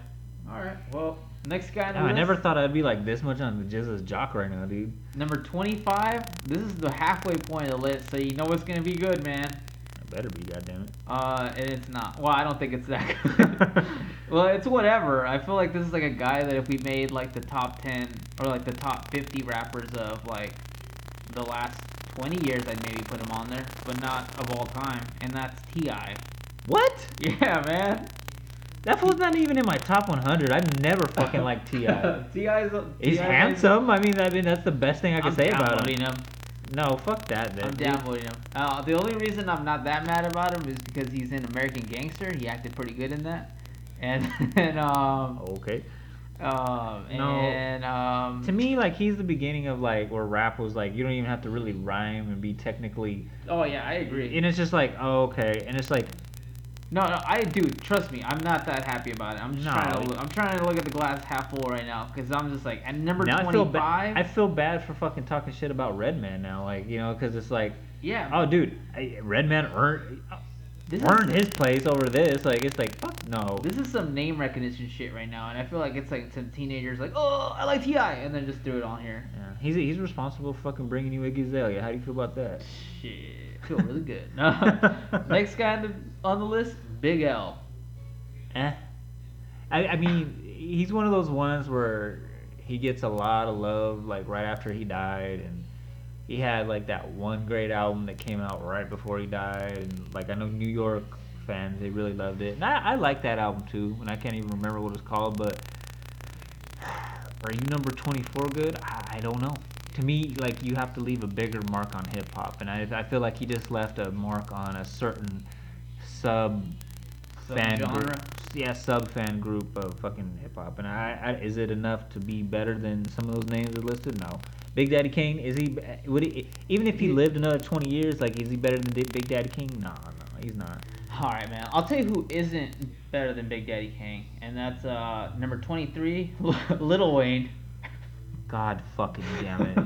All right. Well, next guy on I never thought I'd be like this much on GZA's jock right now, dude. number twenty-five. This is the halfway point of the list, so you know it's gonna be good, man. It better be, goddammit. Uh, and it's not. Well, I don't think it's that good. well, it's whatever. I feel like this is like a guy that if we made like the top ten or like the top fifty rappers of like the last twenty years, I'd maybe put him on there, but not of all time. And that's Ti. What? Yeah, man. That fool's not even in my top 100. I've never fucking liked Ti. T.I.'s He's handsome. I mean, I mean that's the best thing I can I'm say about him. him. No, fuck that. Then, I'm downvoting him. Uh, the only reason I'm not that mad about him is because he's in American Gangster. He acted pretty good in that. And and um Okay. Um No. and um To me, like he's the beginning of like where rap was like you don't even have to really rhyme and be technically, Oh yeah, I agree. and it's just like oh, okay, and it's like No, no, I do. Trust me, I'm not that happy about it. I'm just No. trying to. look- I'm trying to look at the glass half full right now because I'm just like at number now I feel bad. 25. I feel bad for fucking talking shit about Redman now, like you know, because it's like yeah. oh, dude, Redman earned This earned is, his place over this. Like it's like fuck no. This is some name recognition shit right now, and I feel like it's like some teenagers like, oh, I like T.I., and then just threw it on here. Yeah, he's he's responsible for fucking bringing you Iggy Azalea. How do you feel about that? Shit, feel really good. No. Next guy on the, on the list, Big L. Eh. I, I mean, he's one of those ones where he gets a lot of love, like right after he died, and he had like that one great album that came out right before he died, and like I know New York fans they really loved it, and I, I like that album too, and I can't even remember what it's called, but are you number twenty four good? I, I don't know. To me, like you have to leave a bigger mark on hip hop, and I I feel like he just left a mark on a certain sub fan group. Yeah, sub fan group of fucking hip hop. And I, I, is it enough to be better than some of those names that listed? No. Big Daddy Kane is he? Would he even if he lived another twenty years? Like, is he better than Big Daddy Kane? No, no. he's not. All right, man. I'll tell you who isn't better than Big Daddy Kane, and that's uh number 23, Lil Wayne. God fucking damn it.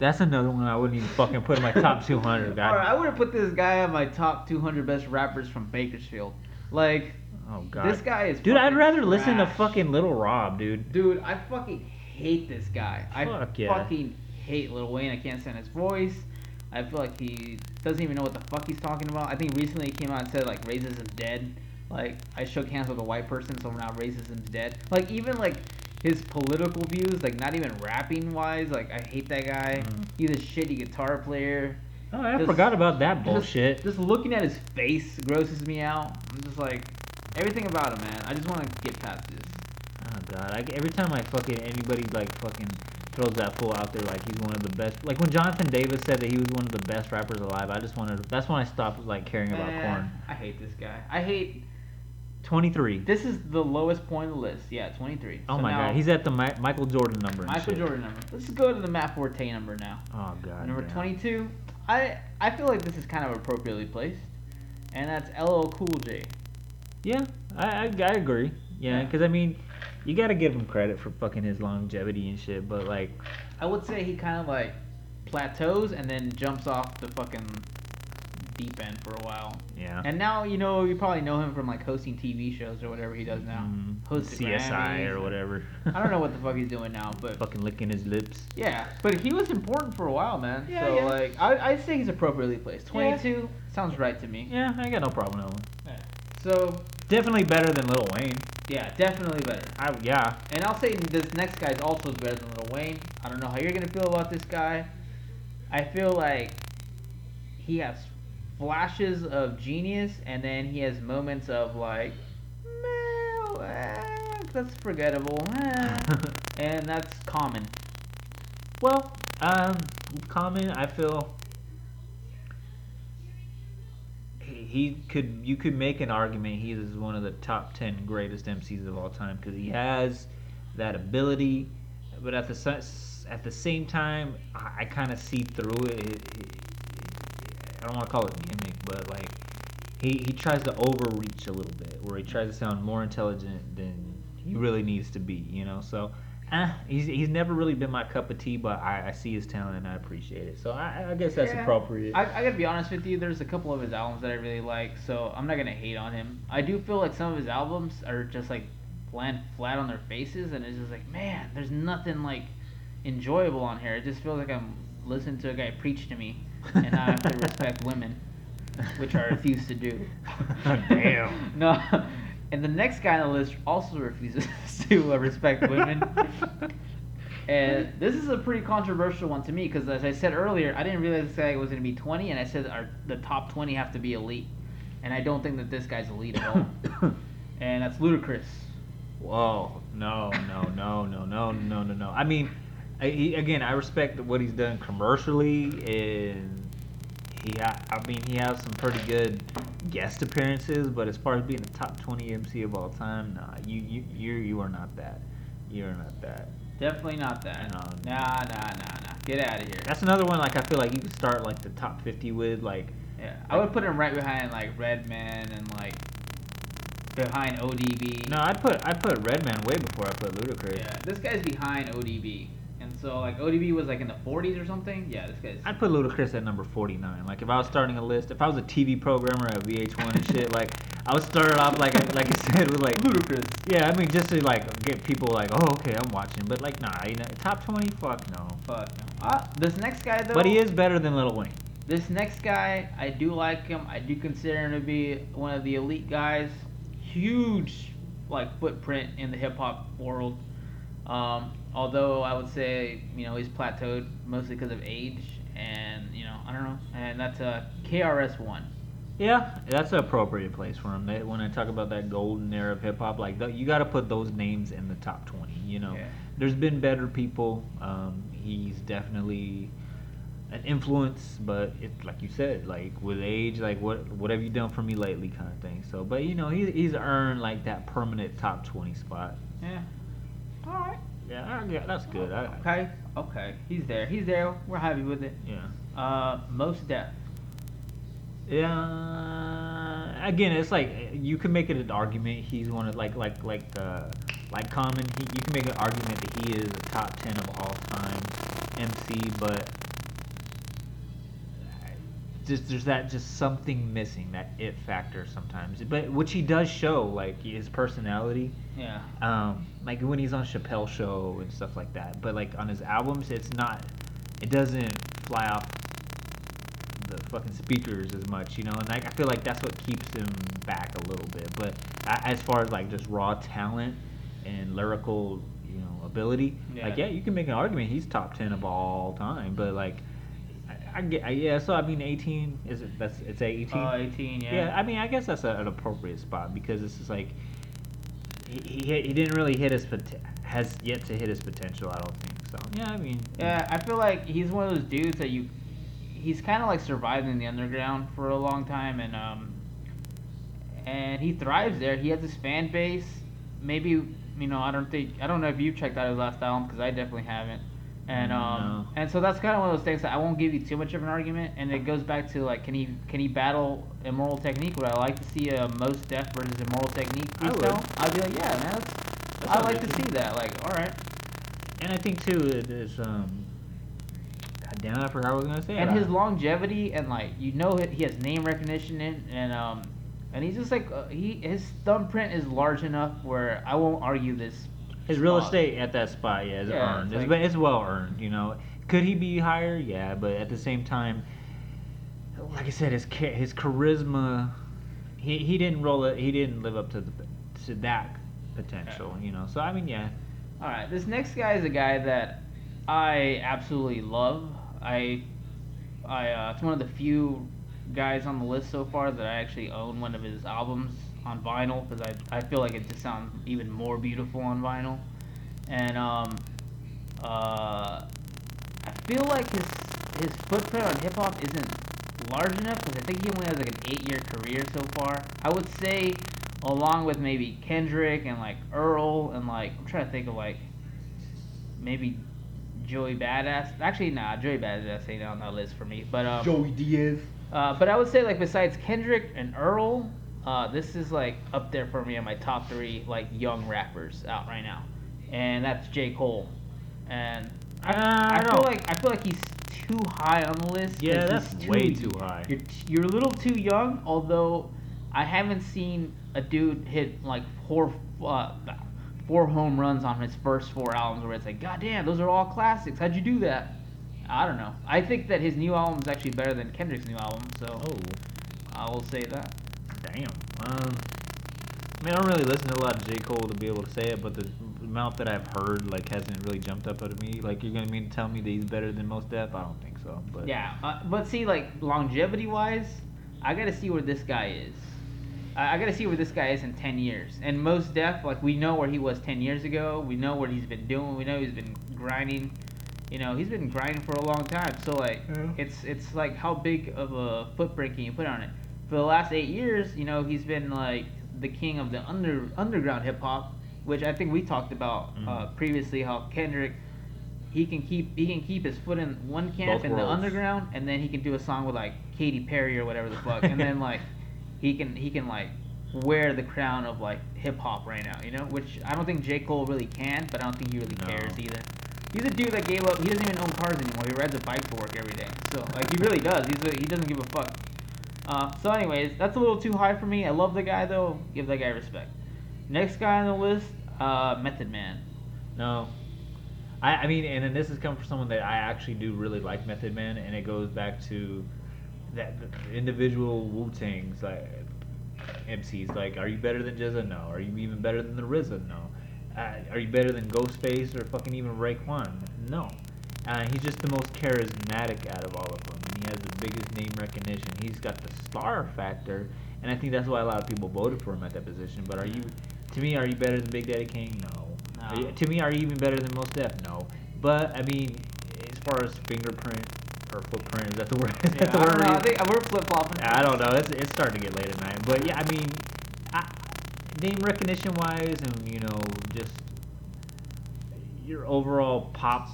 That's another one I wouldn't even fucking put in my top 200. God. All right, I would have put this guy on my top 200 best rappers from Bakersfield. Like, Oh god. this guy is. Dude, I'd rather listen to fucking Lil Rob, dude. Dude, I fucking hate this guy. I yeah. fucking hate Lil Wayne. I can't stand his voice. I feel like he doesn't even know what the fuck he's talking about. I think recently he came out and said like racism's dead. Like I shook hands with a white person, so now racism's dead. Like even like his political views, like not even rapping wise, like I hate that guy. Mhm. He's a shitty guitar player. Oh, I Just- forgot about that Just- bullshit. Just, looking at his face grosses me out. I'm just like everything about him, man. I just want to get past this. God, I, every time I fucking anybody like fucking throws that fool out there like he's one of the best. Like when Jonathan Davis said that he was one of the best rappers alive, I just wanted. That's when I stopped like caring about Man, Korn. I hate this guy. I hate. Twenty three. This is the lowest point on the list. Yeah, 23. Oh So my god, he's at the Mi- Michael Jordan number. Michael. Jordan number. Let's go to the Matt Forte number now. Oh god. number damn. 22. I I feel like this is kind of appropriately placed, and that's LL Cool J. Yeah, I I, I agree. Yeah, Yeah. because I mean, you gotta give him credit for fucking his longevity and shit. But like, I would say he kind of like plateaus and then jumps off the fucking deep end for a while. yeah. And now you know you probably know him from like hosting TV shows or whatever he does now. Mm, Host CSI Grammys. or whatever. I don't know what the fuck he's doing now, but fucking licking his lips. yeah. But he was important for a while, man. Yeah, so yeah. like I I'd say he's appropriately placed. 22 sounds right to me. Yeah, I got no problem with that one. So Definitely better than Lil Wayne. yeah, definitely better. I yeah. And I'll say this next guy is also better than Lil Wayne. I don't know how you're gonna feel about this guy. I feel like he has flashes of genius, and then he has moments of like, "Meh, eh, that's forgettable, eh," and that's Common. Well, um, Common, I feel he could you could make an argument he is one of the top ten greatest MCs of all time because he has that ability, but at the at the same time, I, I kind of see through it. It- it- I don't want to call it gimmick, but like he he tries to overreach a little bit, where he tries to sound more intelligent than he really needs to be, you know. So, eh, he's he's never really been my cup of tea, but I, I see his talent and I appreciate it. So I, I guess that's Yeah. appropriate. I, I gotta be honest with you. There's a couple of his albums that I really like, so I'm not gonna hate on him. I do feel like some of his albums are just like land flat on their faces, and it's just like, man, there's nothing like enjoyable on here. It just feels like I'm listening to a guy preach to me, and I have to respect women, which I refuse to do. Damn. no. And the next guy on the list also refuses to uh, respect women. and this is a pretty controversial one to me because, as I said earlier, I didn't realize this guy was going to be 20, and I said our, the top 20 have to be elite. And I don't think that this guy's elite at all. and that's Ludacris. Whoa. No, no, no, no, no, no, no, no. I mean, I, he, again, I respect what he's done commercially and he, I mean, he has some pretty good guest appearances. But as far as being the top twenty MC of all time, nah, you, you, you, you are not that. You are not that. Definitely not that. No. Nah, nah, nah, nah. Get out of here. That's another one. Like I feel like you could start like the top fifty with like. yeah, I would put him right behind like Redman and like behind ODB. No, I'd put I'd put Redman way before I put Ludacris. Yeah, this guy's behind ODB, so like ODB was like in the 40s or something. Yeah, this guy's. I'd put Ludacris at number 49. Like if I was starting a list, if I was a TV programmer at VH1 and shit, like I would start it off like I, like I said with like Ludacris. Yeah, I mean just to like get people like, oh okay, I'm watching, but like nah, you know, top 20, fuck no. Fuck no. Uh, this next guy though. But he is better than Lil Wayne. This next guy, I do like him. I do consider him to be one of the elite guys. Huge, like footprint in the hip hop world. Um, although I would say, you know, he's plateaued mostly because of age, and you know, I don't know. And that's a KRS One. Yeah, that's an appropriate place for him. They, when I talk about that golden era of hip hop, like th- you got to put those names in the top 20. You know, Yeah. there's been better people. Um, he's definitely an influence, but it's like you said, like with age, like what what have you done for me lately, kind of thing. So, but you know, he, he's earned like that permanent top 20 spot. Yeah. All right. Yeah, yeah that's good. I, Okay. Okay. He's there. He's there. We're happy with it. yeah. Uh, Mos Def. Yeah. again, it's like you can make it an argument. He's one of like like like uh, like Common. He, you can make an argument that he is a top ten of all time MC, but just there's that just something missing, that it factor sometimes. But which he does show, like his personality. Yeah. Um, like when he's on Chappelle show and stuff like that. But like on his albums, it's not. It doesn't fly off the fucking speakers as much, you know. And like I feel like that's what keeps him back a little bit. But as far as like just raw talent and lyrical, you know, ability, like Yeah. yeah, you can make an argument he's top ten of all time. But like. I, get, yeah. So I mean, eighteen is it? That's it's eighteen. Uh, 18, yeah. Yeah, I mean, I guess that's a, an appropriate spot because this is like he, he, hit- he didn't really hit his pot- has yet to hit his potential. I don't think so. Yeah, I mean, Yeah, I feel like he's one of those dudes that you. He's kind of like survived in the underground for a long time, and um, and he thrives there. He has his fan base. Maybe you know, I don't think I don't know if you've checked out his last album because I definitely haven't. And um, No. and so that's kind of one of those things that I won't give you too much of an argument. And it goes back to like, can he can he battle Immortal Technique? Would I like to see a Mos Def versus Immortal Technique I would. I'd be like, yeah, man, that's, That I'd like to see that. Like, all right. and I think too it is um. God damn it! I forgot what I was gonna say. and I- his longevity and like you know he- he has name recognition in and um and he's just like uh, he his thumbprint is large enough where I won't argue this. His real spot. estate at that spot, yeah, is Yeah, earned. it's It's, like- been- it's well earned. You know, could he be higher? Yeah, but at the same time, like I said, his his charisma, he he didn't roll it. He didn't live up to the to that potential. You know, so I mean, yeah. All right, this next guy is a guy that I absolutely love. I I uh, it's one of the few guys on the list so far that I actually own one of his albums on vinyl because I I feel like it just sounds even more beautiful on vinyl, and um uh I feel like his his footprint on hip hop isn't large enough because I think he only has like an eight year career so far. I would say, along with maybe Kendrick and like Earl and like I'm trying to think of like maybe Joey Badass. Actually, nah, Joey Badass ain't on that list for me. But um, Joey Diaz. uh, but I would say like besides Kendrick and Earl, uh, this is like up there for me on my top three like young rappers out right now, and that's J Cole, and I, Uh, I I feel like I feel like he's too high on the list. Yeah, that's way too high. You're you're a little too young, although I haven't seen a dude hit like four uh, four home runs on his first four albums where it's like, God damn, those are all classics. How'd you do that? I don't know. I think that his new album is actually better than Kendrick's new album, so Oh, I will say that. Damn. Um, I mean, I don't really listen to a lot of J Cole to be able to say it, but the amount that I've heard like hasn't really jumped up out of me. Like, you're gonna mean to tell me that he's better than Mos Def? I don't think so. But Yeah, uh, but see, like longevity wise, I gotta see where this guy is. I, I gotta see where this guy is in ten years. And Mos Def, like we know where he was ten years ago. We know what he's been doing. We know he's been grinding. You know, he's been grinding for a long time. So like, Yeah. it's it's like how big of a footprint can you put on it? For the last eight years, you know, he's been like the king of the under underground hip hop, which I think we talked about uh, Mhm. previously. How Kendrick, he can keep he can keep his foot in one camp Both in the underground, and then he can do a song with like Katy Perry or whatever the fuck, and then like he can he can like wear the crown of like hip hop right now, you know? Which I don't think J Cole really can, but I don't think he really No. cares either. He's a dude that gave up. He doesn't even own cars anymore. He rides a bike to work every day. So like he really does. He's a, he doesn't give a fuck. Uh, so anyways, that's a little too high for me. I love the guy though. Give that guy respect. Next guy on the list, uh, Method Man. No. I, I mean, and then this has come from someone that I actually do really like Method Man, and it goes back to that individual Wu Tang's like MCs. Like, are you better than GZA? No. Are you even better than the RZA? No. Uh, are you better than Ghostface or fucking even Raekwon? No. Uh, he's just the most charismatic out of all of them, has the biggest name recognition. He's got the star factor, and I think that's why a lot of people voted for him at that position. But are you, to me, are you better than Big Daddy Kane? No. Are you- to me, are you even better than Mos Def? No. But I mean, as far as fingerprint or footprint, is that the word? Is Yeah, that the I, word don't know, we're I think we're flip flopping. I don't know. It's it's starting to get late at night, but yeah, I mean, I, name recognition wise, and you know, just your overall pop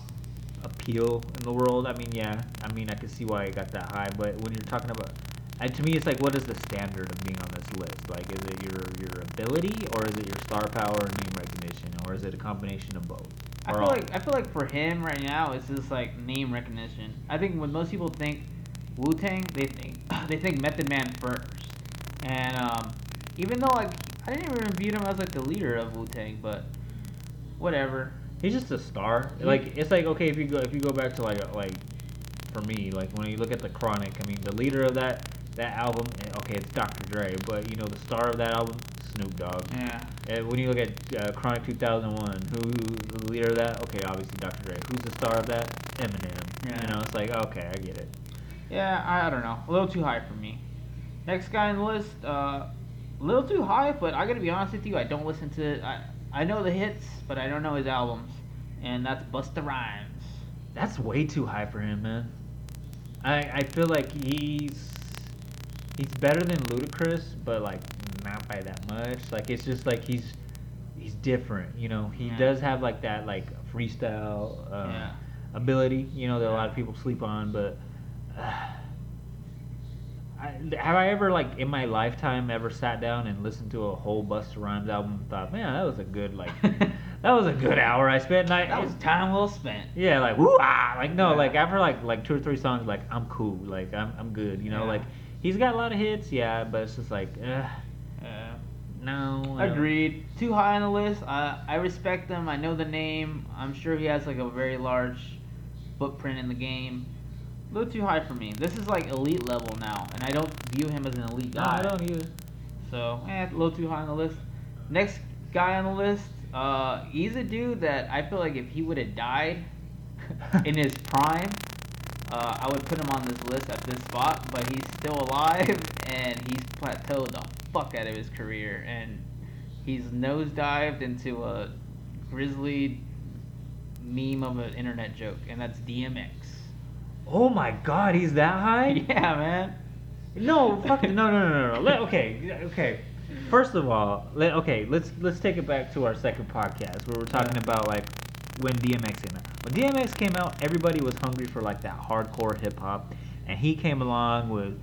appeal in the world. I mean, yeah, I mean, I can see why it got that high, but when you're talking about And to me, it's like, what is the standard of being on this list? Like, is it your your ability, or is it your star power and name recognition, or is it a combination of both? I feel all? like I feel like for him right now, it's just like name recognition. I think when most people think Wu Tang, they think they think Method Man first, and um, even though like I didn't even view him as like the leader of Wu Tang, but whatever. He's just a star. Like it's like okay if you go if you go back to like like for me like when you look at the Chronic, I mean the leader of that that album, eh, okay it's Dr. Dre, but you know the star of that album, Snoop Dogg. Yeah. And when you look at uh, Chronic 2001, who who's the leader of that? Okay, obviously Dr. Dre. Who's the star of that? Eminem. Yeah. You know, it's like okay, I get it. Yeah, I, I don't know. A little too high for me. Next guy on the list, uh, a little too high, but I gotta be honest with you, I don't listen to. I I know the hits, but I don't know his albums, and that's Busta Rhymes. That's way too high for him, man. I I feel like he's he's better than Ludacris, but like not by that much. Like it's just like he's he's different, you know. He Yeah. does have like that like freestyle uh, Yeah. ability, you know, that a lot of people sleep on. But uh, I, have I ever like in my lifetime ever sat down and listened to a whole Busta Rhymes album and thought, man, that was a good like that was a good hour I spent. And I, That was time well spent. yeah, like woo ah, like no, Yeah. like after like like two or three songs, like I'm cool, like I'm I'm good, you know, Yeah. like he's got a lot of hits, yeah, but it's just like, uh, Yeah. no. Agreed. Too high on the list. I I respect him. I know the name. I'm sure he has like a very large footprint in the game. A little too high for me. This is like elite level now, and I don't view him as an elite guy. No. I don't either. So, eh, a little too high on the list. Next guy on the list, uh, he's a dude that I feel like if he would have died in his prime, uh, I would put him on this list at this spot. But he's still alive and he's plateaued the fuck out of his career, and he's nosedived into a grizzly meme of an internet joke, and that's DMX. Oh my God, he's that high? yeah, man. No, fuck, no, no, no, no, no. Let, okay, okay. First of all, let, okay, let's let's take it back to our second podcast where we're talking about like when DMX came out. When DMX came out, everybody was hungry for like that hardcore hip hop, and he came along with,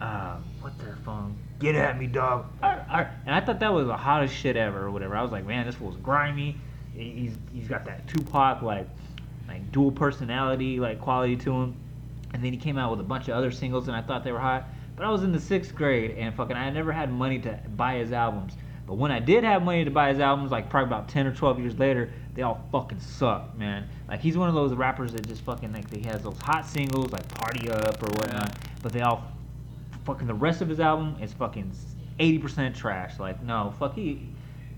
uh, what's that song? Get at me, dog. Arr, arr. And I thought that was the hottest shit ever or whatever. I was like, man, this fool's grimy. He's he's got that Tupac like like dual personality like quality to him. And then he came out with a bunch of other singles, and I thought they were hot. But I was in the sixth grade, and fucking, I never had money to buy his albums. But when I did have money to buy his albums, like probably about ten or twelve years later, they all fucking suck, man. Like he's one of those rappers that just fucking like he has those hot singles like "Party Up" or whatnot, but they all fucking the rest of his album is fucking eighty percent trash. Like no, fuck he,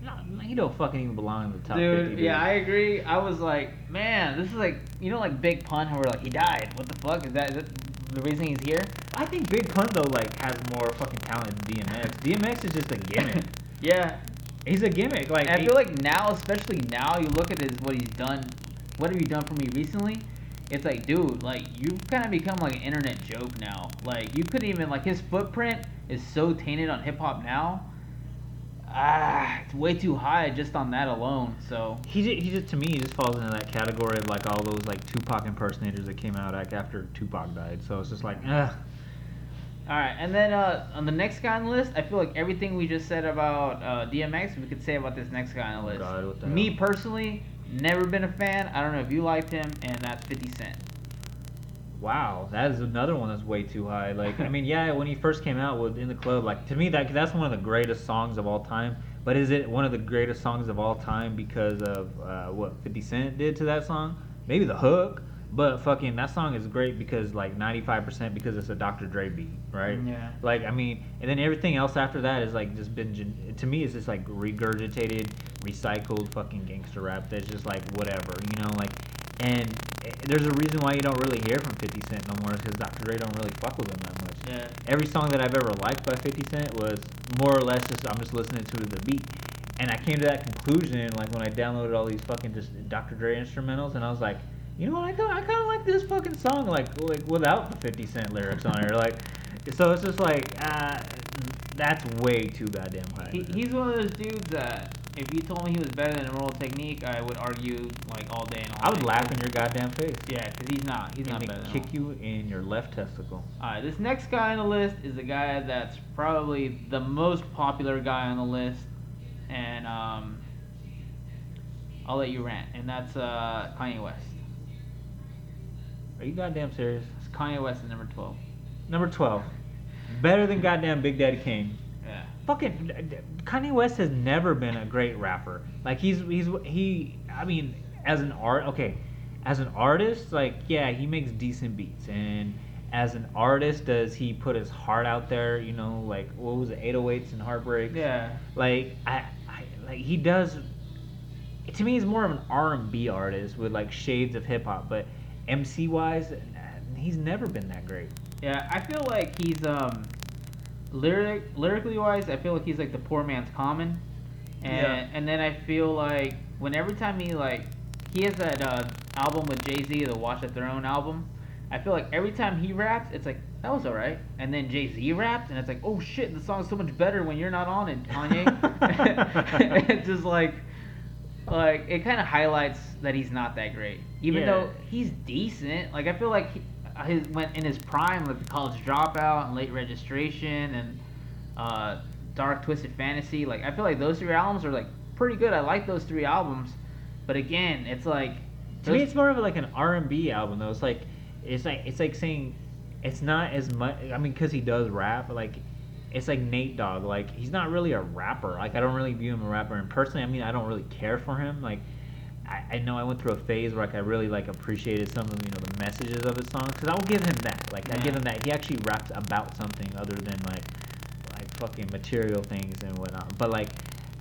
no, he don't fucking even belong in the top Dude, 50. yeah, I agree. I was like, man, this is like, you know, like Big Pun, where we're like he died. What the fuck is that? Is that the reason he's here? I think Big Pun though like has more fucking talent than DMX. DMX is just a gimmick. Yeah, He's a gimmick. Like and I feel like now, especially now, you look at his what he's done. What have you done for me recently? It's like, dude, like you've kind of become like an internet joke now. Like you couldn't even like his footprint is so tainted on hip hop now. Ah, it's way too high just on that alone. So he just, he just to me he just falls into that category of like all those like Tupac impersonators that came out like after Tupac died. So it's just like, ugh. All right, and then uh, on the next guy on the list, I feel like everything we just said about uh, DMX, we could say about this next guy on the list. God, the Me hell? personally, never been a fan. I don't know if you liked him, and that's 50 Cent. Wow, that is another one that's way too high. Like, I mean, yeah, when he first came out with in the club, like to me that that's one of the greatest songs of all time. But is it one of the greatest songs of all time because of uh, what 50 Cent did to that song? Maybe the hook, but fucking that song is great because like 95% because it's a Dr. Dre beat, right? Yeah. Like I mean, and then everything else after that is like just been to me it's just like regurgitated, recycled fucking gangster rap that's just like whatever, you know, like and eh, there's a reason why you don't really hear from 50 Cent no more because Dr. Dre don't really fuck with him that much. Yeah. Every song that I've ever liked by 50 Cent was more or less just I'm just listening to the beat. And I came to that conclusion like when I downloaded all these fucking just Dr. Dre instrumentals and I was like, you know what, I kind I kind of like this fucking song like like without the 50 Cent lyrics on here like so it's just like uh, that's way too goddamn high. He, he's one of those dudes that if you told me he was better than Immortal Technique, I would argue like all day and all I would night. laugh in your goddamn face. Yeah, because he's not. He's and not better kick you in your left testicle. Alright, this next guy on the list is a guy that's probably the most popular guy on the list, and um, I'll let you rant, and that's uh, Kanye West. Are you goddamn serious? It's Kanye West at number 12. Number 12. Better than goddamn Big Daddy Kane. Fucking Kanye West has never been a great rapper. Like he's he's he. I mean, as an art, okay, as an artist, like yeah, he makes decent beats, and as an artist, does he put his heart out there? You know, like what was it, 808s and heartbreaks? Yeah. Like I, I like he does. To me, he's more of an R and B artist with like shades of hip hop, but MC wise, he's never been that great. Yeah, I feel like he's um lyric lyrically wise, I feel like he's like the poor man's Common. And Yeah. and then I feel like when every time he like he has that uh, album with Jay Z, the Watch the Throne album. I feel like every time he raps, it's like that was alright, and then Jay Z raps, and it's like oh shit, the song's so much better when you're not on it, Kanye. it's just like like it kind of highlights that he's not that great, even Yeah. though he's decent. Like I feel like he, his went in his prime, with the College Dropout and Late Registration and uh, Dark Twisted Fantasy. Like I feel like those three albums are like pretty good. I like those three albums, but again, it's like To me, it's more of like an R and B album though. It's like, it's like it's like saying, it's not as much. I mean, because he does rap, but like, it's like Nate Dogg. Like he's not really a rapper. Like I don't really view him a rapper. And personally, I mean, I don't really care for him. Like, I, I know I went through a phase where like I really like appreciated some of you know the messages of his songs. Because I'll give him that. Like I give him that. He actually raps about something other than like, like fucking material things and whatnot. But like.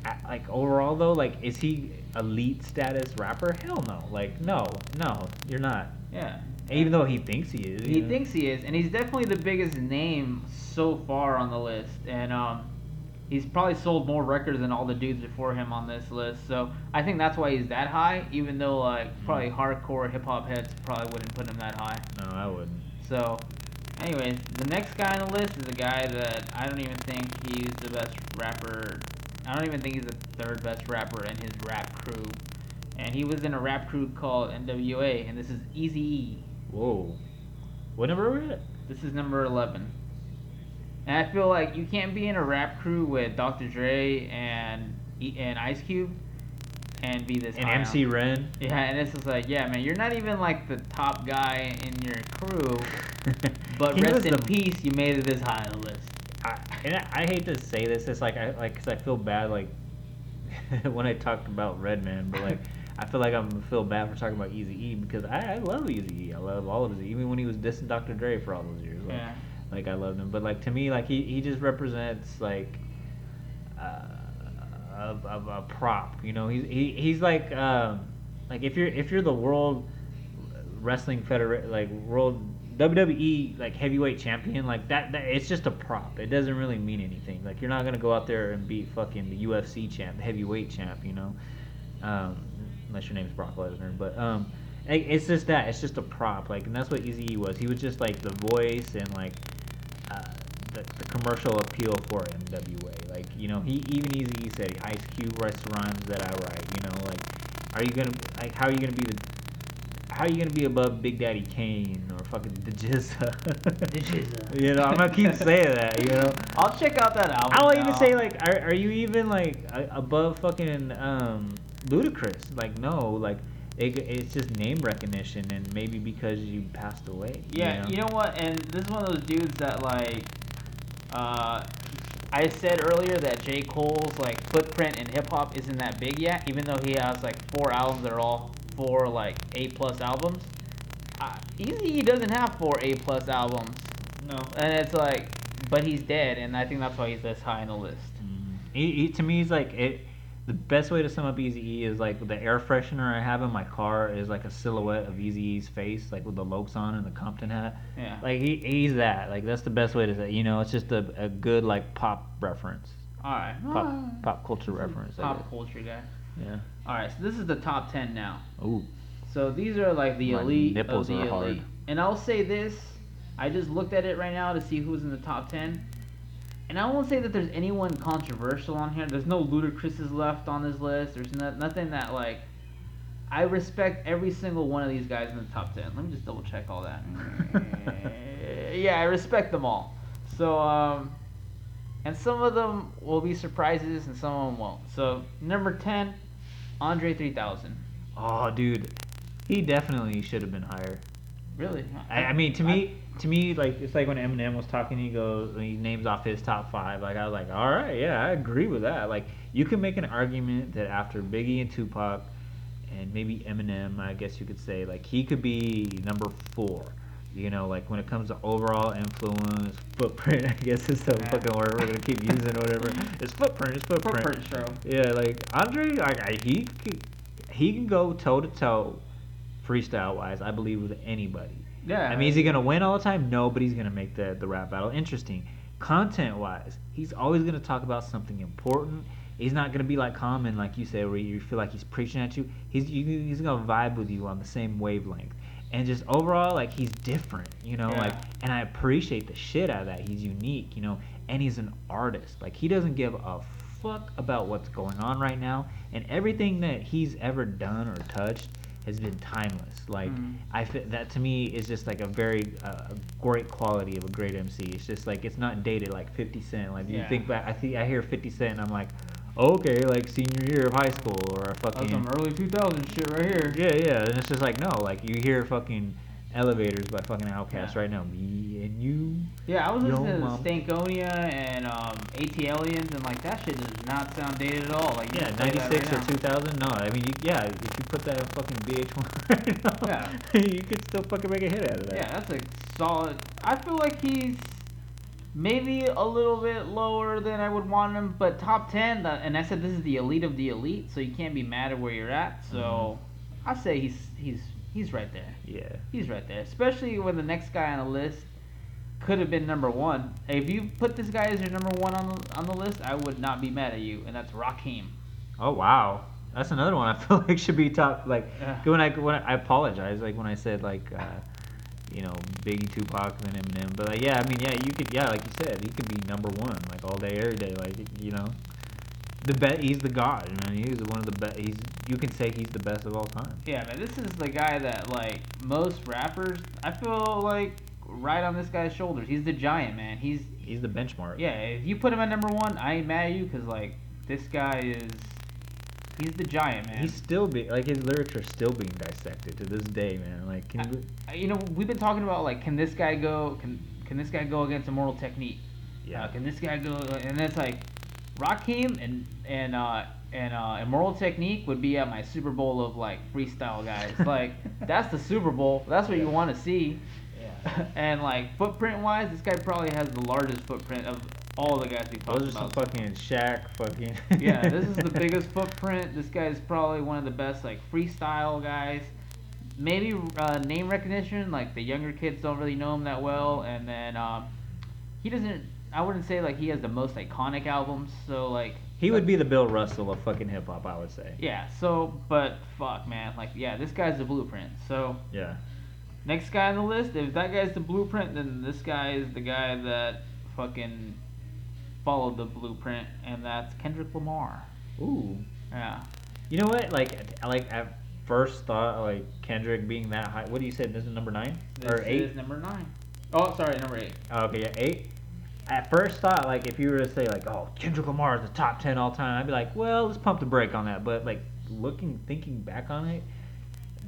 I- Like overall though, like is he elite status rapper? Hell no. Like no, no, you're not. yeah. Even though he thinks he is. He know? thinks he is, and he's definitely the biggest name so far on the list. And um, he's probably sold more records than all the dudes before him on this list. So I think that's why he's that high. Even though like mm-hmm. probably hardcore hip hop heads probably wouldn't put him that high. No, I wouldn't. So, anyways, the next guy on the list is a guy that I don't even think he's the best rapper. I don't even think he's the third best rapper in his rap crew. And he was in a rap crew called NWA, and this is Easy E. Whoa. What number are we at? This is number 11. And I feel like you can't be in a rap crew with Dr. Dre and and Ice Cube and be this And MC Ren. Yeah, and it's just like, yeah, man, you're not even like the top guy in your crew, but rest in the- peace, you made it this high on the list. I, and I, I hate to say this. It's like I like because I feel bad like when I talked about Redman, but like I feel like I'm feel bad for talking about Easy E because I, I love Easy E. I love all of his even when he was dissing Dr. Dre for all those years. Like, Yeah. Like I loved him, but like to me, like he, he just represents like uh, a, a, a prop. You know, he's he, he's like um, like if you're if you're the world wrestling federation like world WWE like heavyweight champion like that, that it's just a prop. It doesn't really mean anything. Like you're not gonna go out there and beat fucking the UFC champ, the heavyweight champ. You know, um, unless your name's Brock Lesnar. But um, it's just that. It's just a prop. Like, and that's what Eazy was. He was just like the voice and like uh, the, the commercial appeal for NWA. Like, you know, he even Eazy said Ice Cube writes rhymes that I write. You know, like, are you gonna like how are you gonna be the how are you gonna be above Big Daddy Kane or fucking the GZA? The GZA. you know, I'm gonna keep saying that. You know. I'll check out that album. I'll now. even say like, are, are you even like above fucking um, Ludacris? Like, no, like it, it's just name recognition, and maybe because you passed away. Yeah, you know what? And this is one of those dudes that like, uh, I said earlier that J Cole's like footprint in hip hop isn't that big yet, even though he has like four albums that are all four like A plus albums. Uh, Eazy he doesn't have four A plus albums, No. and it's like, but he's dead, and I think that's why he's this high on the list. Mm-hmm. He, he, to me, he's like it. The best way to sum up Easy E is like the air freshener I have in my car is like a silhouette of Eazy-E's face, like with the Locs on and the Compton hat. Yeah. Like he, he's that. Like that's the best way to say. it. You know, it's just a, a good like pop reference, All right. pop pop culture reference. Pop culture guy. Yeah. All right, so this is the top ten now. Ooh. So these are like the My elite nipples of the are hard. elite. And I'll say this, I just looked at it right now to see who's in the top 10. And I won't say that there's anyone controversial on here. There's no Ludacris's left on this list. There's no, nothing that like. I respect every single one of these guys in the top ten. Let me just double check all that. yeah, I respect them all. So, um, and some of them will be surprises, and some of them won't. So, number ten, Andre three thousand. Oh, dude, he definitely should have been higher. Really? I, I mean, to me, to me, like it's like when Eminem was talking, he goes, he names off his top five. Like I was like, all right, yeah, I agree with that. Like you can make an argument that after Biggie and Tupac, and maybe Eminem, I guess you could say, like he could be number four. You know, like when it comes to overall influence, footprint, I guess is the Yeah. fucking word we're gonna keep using or whatever. It's footprint, it's footprint. Footprint show. Yeah, like Andre, like I, he he can go toe to toe, freestyle wise. I believe with anybody. Yeah. I mean, is he gonna win all the time? No, but he's gonna make the the rap battle interesting. Content wise, he's always gonna talk about something important. He's not gonna be like Common, like you said, where you feel like he's preaching at you. He's you, he's gonna vibe with you on the same wavelength. And just overall, like he's different, you know, Yeah. like, and I appreciate the shit out of that. He's unique, you know, and he's an artist. Like he doesn't give a fuck about what's going on right now, and everything that he's ever done or touched has been timeless. Like Mhm. I fit that to me is just like a very uh, great quality of a great MC. It's just like it's not dated like 50 Cent. Like you think back, I think I hear 50 Cent, and I'm like, okay, like senior year of high school or a That's fucking some early 2000 shit right here. yeah, yeah. And it's just like no, like you hear fucking Elevators by fucking Outkast Yeah. right now. Me and you. Yeah, I was listening mom. Stankonia and um, ATLiens, and like that shit does not sound dated at all. Like Yeah, that 96 right or now. 2000. No, I mean, you, yeah, if you put that in fucking VH1 right now, Yeah. you could still fucking make a hit out of that. Yeah, that's a solid. I feel like he's maybe a little bit lower than I would want him, but top ten. The, and I said this is the elite of the elite, so you can't be mad at where you're at. So I say he's he's he's right there. Yeah. He's right there, especially when the next guy on the list could have been number one. If you put this guy as your number one on the on the list, I would not be mad at you, and that's Rakim. Oh wow, that's another one I feel like should be top. Like when I when I, I apologize, like when I said like, uh, you know, Biggie, Tupac, and Eminem. But like, yeah, I mean, yeah, you could, yeah, like you said, he could be number one, like all day, every day, like you know, the bet. He's the god, man. He's one of the best. He's you can say he's the best of all time. Yeah, man, this is the guy that like most rappers. I feel like right on this guy's shoulders. He's the giant, man. He's He's the benchmark. yeah. If you put him at number one, I ain't mad at you because like this guy is. He's the giant, man. He's still be like his lyrics are still being dissected to this day, man. Like, can you, Uh, you know, we've been talking about like, can this guy go? Can can this guy go against Immortal Technique? yeah, Uh, can this guy go? And it's like, Rakim and and uh, and uh, Immortal Technique would be at my Super Bowl of like freestyle guys. Like that's the Super Bowl. That's what you want to see. yeah. and like footprint wise, this guy probably has the largest footprint of all the guys we've talked Those are some fucking Shaq, fucking. yeah, this is the biggest footprint. This guy's probably one of the best like freestyle guys. Maybe uh, name recognition, like the younger kids don't really know him that well, and then um, he doesn't. I wouldn't say like he has the most iconic albums. So like He would be the Bill Russell of fucking hip hop, I would say. yeah. So but fuck man, like yeah, this guy's the blueprint. So Yeah. next guy on the list, if that guy's the blueprint, then this guy is the guy that fucking followed the blueprint, and that's Kendrick Lamar. Ooh. Yeah. You know what? Like, I like at first thought, like Kendrick being that high. What do you say? This is number nine This or eight? is number nine. Oh, sorry, number eight. Oh, okay, yeah, eight. At first thought, like if you were to say like, oh, Kendrick Lamar is the top ten all time, I'd be like, well, let's pump the brake on that. But like looking, thinking back on it,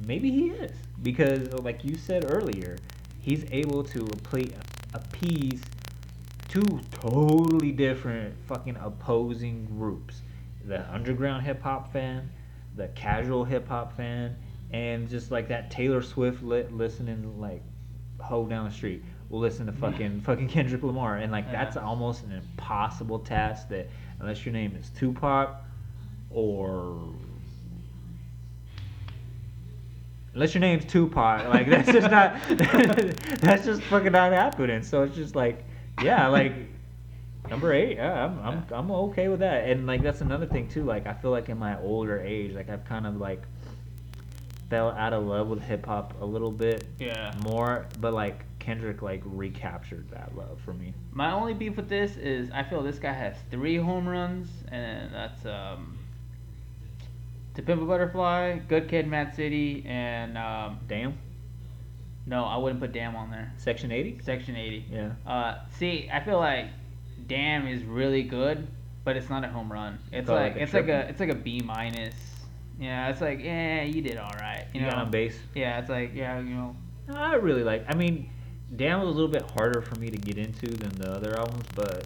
maybe he is. Because, like you said earlier, he's able to apple- appease two totally different fucking opposing groups: the underground hip hop fan, the casual hip hop fan, and just like that Taylor Swift li- listening like hoe down the street will listen to fucking fucking Kendrick Lamar, and like that's almost an impossible task. That unless your name is Tupac or unless your name's Tupac, like that's just not that's just fucking not happening. So it's just like yeah, like number eight, yeah, I'm I'm I'm okay with that. And like that's another thing too. Like I feel like in my older age, like I've kind of like fell out of love with hip hop a little bit Yeah. more, but like Kendrick like recaptured that love for me. My only beef with this is I feel this guy has three home runs, and that's um, To Pimp a Butterfly, Good Kid, Mad City, and um, Damn, no, I wouldn't put Damn on there. Section 80. Section 80. Yeah. Uh, see, I feel like Damn is really good, but it's not a home run. It's like, like it's like a it's like a B minus. Yeah, it's like yeah, you did all right. You You know, got on base. yeah, it's like yeah, you know, I really like. I mean, Damn was a little bit harder for me to get into than the other albums, but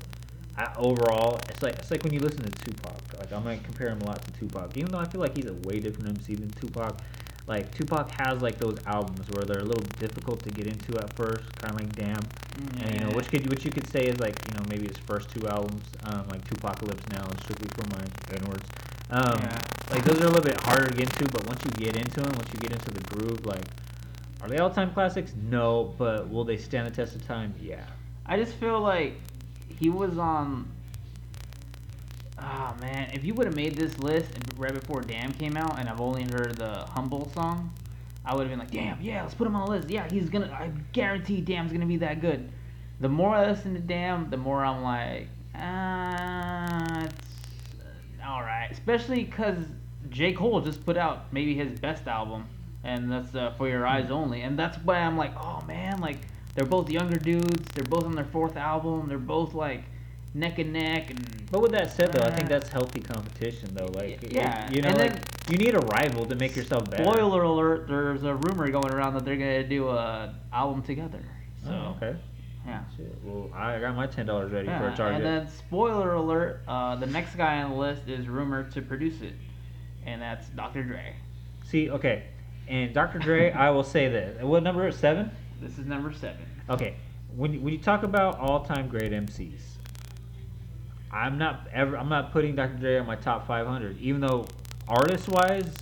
I, overall, it's like it's like when you listen to Tupac. Like I'm gonna compare him a lot to Tupac, even though I feel like he's a way different MC than Tupac. Like Tupac has like those albums where they're a little difficult to get into at first, kind of like Damn, and you know which could which you could say is like you know maybe his first two albums, um, like 2Pacalypse Now and Strictly for My N Words. Um, Yeah. Like those are a little bit harder to get into, but once you get into them, once you get into the groove, like are they all time classics? No, but will they stand the test of time? Yeah. I just feel like he was on. Oh man, if you would have made this list right before Damn came out, and I've only heard the Humble song, I would have been like, Damn, yeah, let's put him on the list. Yeah, he's gonna. I guarantee Damn's gonna be that good. The more I listen to Damn, the more I'm like, ah, it's all right. Especially because J Cole just put out maybe his best album, and that's uh, 4 Your Eyez Only, and that's why I'm like, oh man, like they're both younger dudes. They're both on their fourth album. They're both like neck and neck, and But with that said, though, I think Uh, that's healthy competition, though. Like, it- yeah, you know, and like, then- you need a rival to make yourself better. spoiler alert, there's a rumor going around that they're gonna do a album together. So Oh, okay. yeah. Shit. Well, I got my ten dollars ready for a target. and then spoiler alert, uh, the next guy on the list is rumored to produce it, and that's Dr. Dre. See, okay, and Dr. Dre, I will say this. What number is seven? This is number seven. Okay, when you- when you talk about all-time great MCs, I'm not ever I'm not putting Dr. Dre on my top 500, even though artist-wise,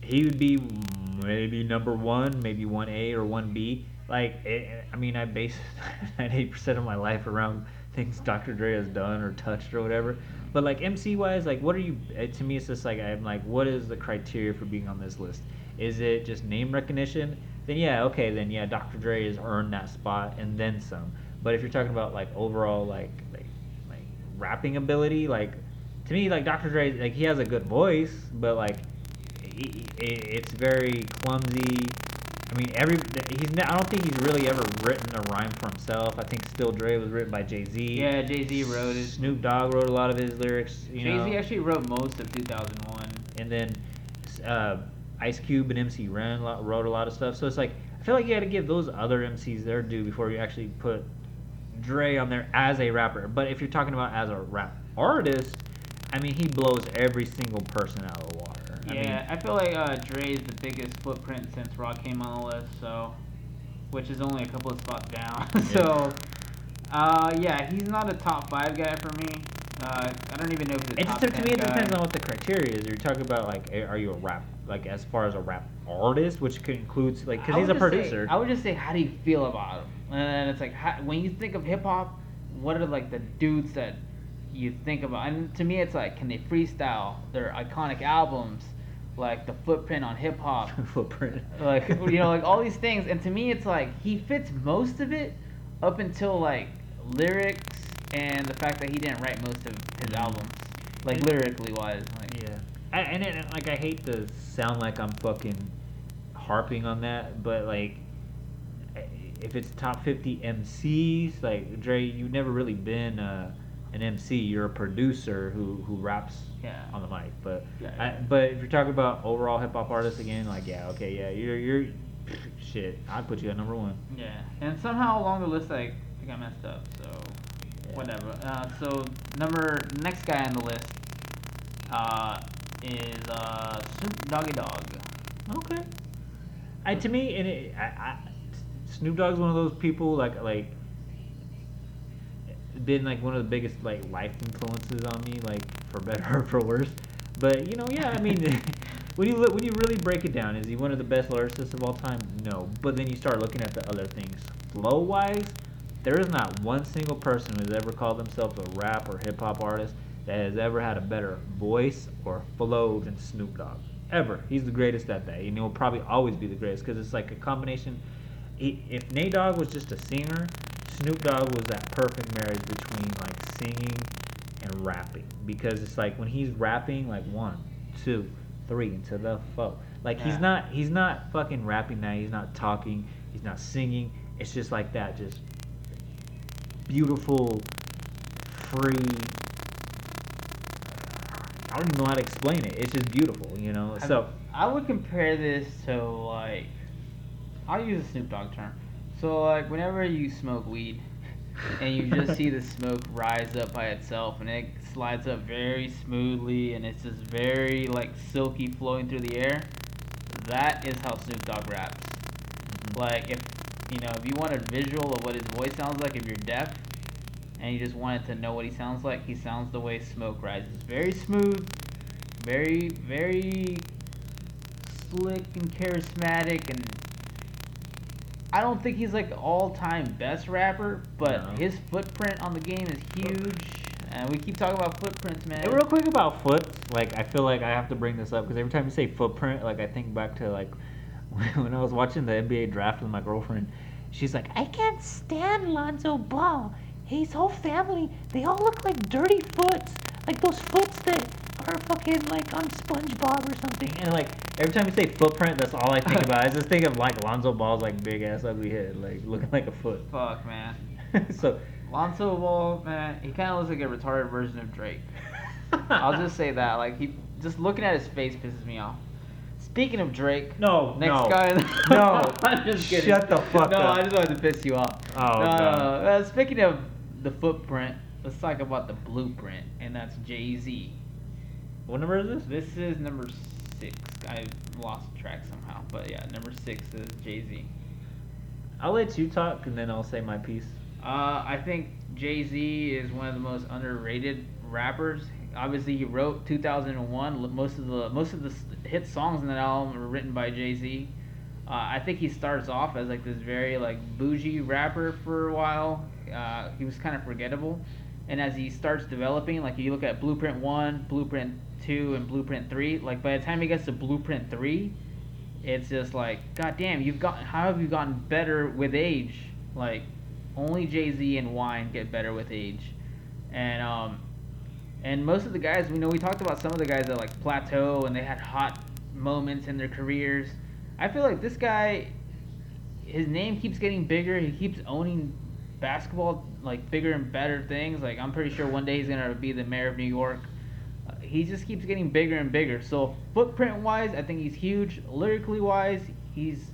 he would be maybe number one, maybe one A or one B. Like, it, I mean, I base 98 percent of my life around things Dr. Dre has done or touched or whatever. But like MC-wise, like, what are you? eh, To me, it's just like I'm like, what is the criteria for being on this list? Is it just name recognition? Then yeah, okay, then yeah, Dr. Dre has earned that spot and then some. But if you're talking about like overall like like like rapping ability, like to me like Dr. Dre like he has a good voice, but like he, it's very clumsy. I mean, every he's not, I don't think he's really ever written a rhyme for himself. I think Still Dre was written by Jay Z. Yeah, Jay Z wrote it. Snoop Dogg wrote a lot of his lyrics. You Jay Z actually wrote most of 2001. and then uh, Ice Cube and MC Ren wrote a lot of stuff. So it's like I feel like you got to give those other MCs their due before you actually put Dre on there as a rapper. But if you're talking about as a rap artist, I mean he blows every single person out of the water. I mean, Yeah, I feel like uh, Dre's the biggest footprint since Rock came on the list, so which is only a couple of spots down. so, uh, yeah, he's not a top five guy for me. Uh, I don't even know if he's a It top just to 10 me it guy. depends on what the criteria is. You're talking about like, are you a rap like as far as a rap artist, which could includes like because he's a just say- producer. I would just say, how do you feel about him? And it's like, how, when you think of hip hop, what are like the dudes that you think about? And to me, it's like, can they freestyle their iconic albums, like the footprint on hip hop? footprint. like you know like all these things and to me it's like he fits most of it up until like lyrics and the fact that he didn't write most of his albums like And- lyrically wise like Yeah, I, and it, like I hate to sound like I'm fucking harping on that, but like if it's top 50 MCs, like Dre, you've never really been uh, an MC. You're a producer who who raps Yeah. on the mic. But Yeah. I, but if you're talking about overall hip hop artists again, like yeah, okay, yeah, you're you're shit. I'd put you at number one. yeah and somehow along the list I think I messed up so Yeah. Whatever uh, so number next guy on the list uh, is uh, Snoop Doggy Dogg Okay. I to me, and it, I, I, Snoop Dogg's one of those people like like been like one of the biggest like life influences on me, like for better or for worse. But you know, yeah, I mean, when you look, when you really break it down, is he one of the best lyricists of all time? No. But then you start looking at the other things, flow wise. There is not one single person who's ever called themselves a rap or hip hop artist that has ever had a better voice or flow than Snoop Dogg. Ever. He's the greatest at that. And he'll probably always be the greatest because it's like a combination he, if Nate Dogg was just a singer, Snoop Dogg was that perfect marriage between like singing and rapping because it's like when he's rapping like one, two, three into the four. Like he's not he's not fucking rapping now. He's not talking. He's not singing. It's just like that, just beautiful, free. I don't even know how to explain it. It's just beautiful, you know. I- So I would compare this to like I'll use a Snoop Dogg term. So like whenever you smoke weed and you just see the smoke rise up by itself and it slides up very smoothly and it's just very like silky flowing through the air, that is how Snoop Dogg raps. Mm-hmm. Like if you know, if you want a visual of what his voice sounds like if you're deaf and you just wanted to know what he sounds like, he sounds the way smoke rises. Very smooth, very very slick and charismatic and I don't think he's like all-time best rapper, but No. his footprint on the game is huge. And we keep talking about footprints, man. Real quick about foot, like I feel like I have to bring this up because every time you say footprint, like I think back to like when I was watching the NBA draft with my girlfriend. She's like, I can't stand Lonzo Ball. His whole family, they all look like dirty foots, like those foots that are fucking like on SpongeBob or something. And like every time you say footprint, that's all I think about. I just think of like Lonzo Ball's like big ass ugly head, like looking like a foot. Fuck, man. so Lonzo Ball, man, he kind of looks like a retarded version of Drake. I'll just say that. Like he, just looking at his face pisses me off. Speaking of Drake, no, next no, guy. no. I'm just kidding. Shut the fuck no, up. No, I just wanted to piss you off. Oh, no, no. Uh, speaking of the footprint, let's talk about the blueprint, and that's Jay Z. What number is this? This is number six. I lost track somehow, but yeah, number six is Jay Z. I'll let you talk and then I'll say my piece. Uh, I think Jay Z is one of the most underrated rappers. Obviously, he wrote 2001. Most of the most of the hit songs in that album were written by Jay Z. Uh, I think he starts off as like this very like bougie rapper for a while. Uh, he was kind of forgettable, and as he starts developing, like you look at Blueprint One, Blueprint Two, and Blueprint Three. Like by the time he gets to Blueprint Three, it's just like, God damn, you've got how have you gotten better with age? Like, only Jay Z and Wine get better with age, and um, and most of the guys we know we talked about some of the guys that like plateau and they had hot moments in their careers. I feel like this guy, his name keeps getting bigger. He keeps owning basketball like bigger and better things. Like I'm pretty sure one day he's gonna be the mayor of New York. Uh, he just keeps getting bigger and bigger. So footprint wise, I think he's huge. Lyrically wise, he's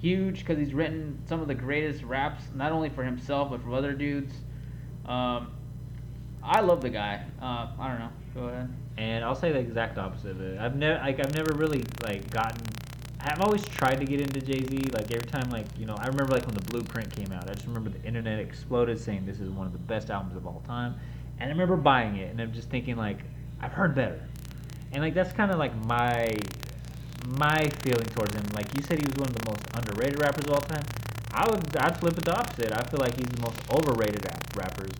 huge because he's written some of the greatest raps, not only for himself but for other dudes. Um, I love the guy. Uh, I don't know. Go ahead. And I'll say the exact opposite of it. I've never like I've never really like gotten. I've always tried to get into Jay Z. Like every time, like you know, I remember like when the Blueprint came out. I just remember the internet exploded, saying this is one of the best albums of all time. And I remember buying it, and I'm just thinking like I've heard better. And like that's kind of like my my feeling towards him. Like you said, he was one of the most underrated rappers of all time. I would I'd flip it the opposite. I feel like he's the most overrated rap- rappers.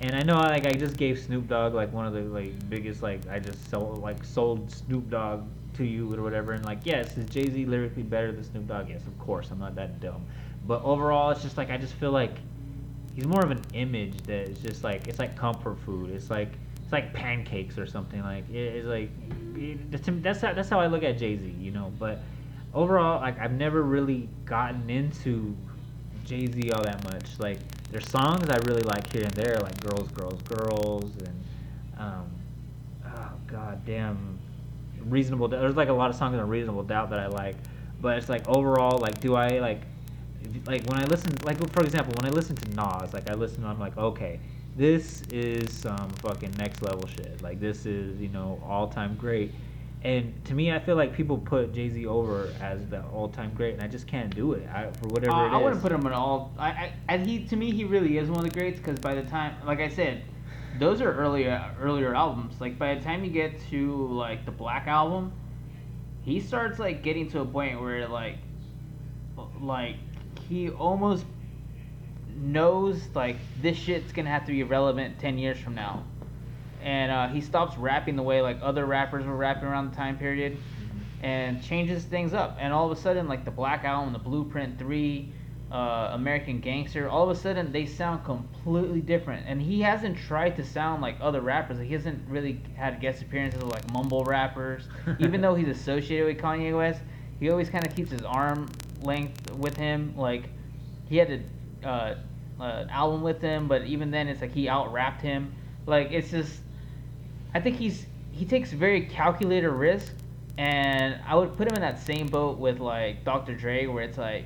And I know like I just gave Snoop Dogg like one of the like biggest like I just sold like sold Snoop Dogg to you or whatever. And like yes, is Jay Z lyrically better than Snoop Dogg? Yes, of course. I'm not that dumb. But overall, it's just like I just feel like he's more of an image that is just like it's like comfort food. It's like it's like pancakes or something. Like it, it's like it, that's how that's how I look at Jay Z. You know, but overall, like I've never really gotten into Jay Z all that much. Like there's songs I really like here and there, like Girls, Girls, Girls, and um, oh god damn, Reasonable. There's like a lot of songs on Reasonable Doubt that I like, but it's like overall, like do I like like when I listen, like for example, when I listen to Nas, like I listen, I'm like, okay, this is some fucking next level shit. Like this is you know all time great. And to me, I feel like people put Jay Z over as the all time great, and I just can't do it. I, for whatever Uh, it is. I wouldn't put him in all. I, I, and he to me he really is one of the greats because by the time, like I said, those are earlier earlier albums. Like by the time you get to like the Black album, he starts like getting to a point where like, like he almost knows like this shit's gonna have to be relevant ten years from now, and uh, he stops rapping the way like other rappers were rapping around the time period and changes things up. And all of a sudden, like the Black Album, the Blueprint Three, uh, American Gangster, all of a sudden they sound completely different. And he hasn't tried to sound like other rappers. Like, he hasn't really had guest appearances with like mumble rappers. Even though he's associated with Kanye West, he always kind of keeps his arm length with him. Like he had a uh, uh, an album with him, but even then it's like he out rapped him. Like it's just, I think he's he takes very calculated risk, and I would put him in that same boat with like Dr. Dre, where it's like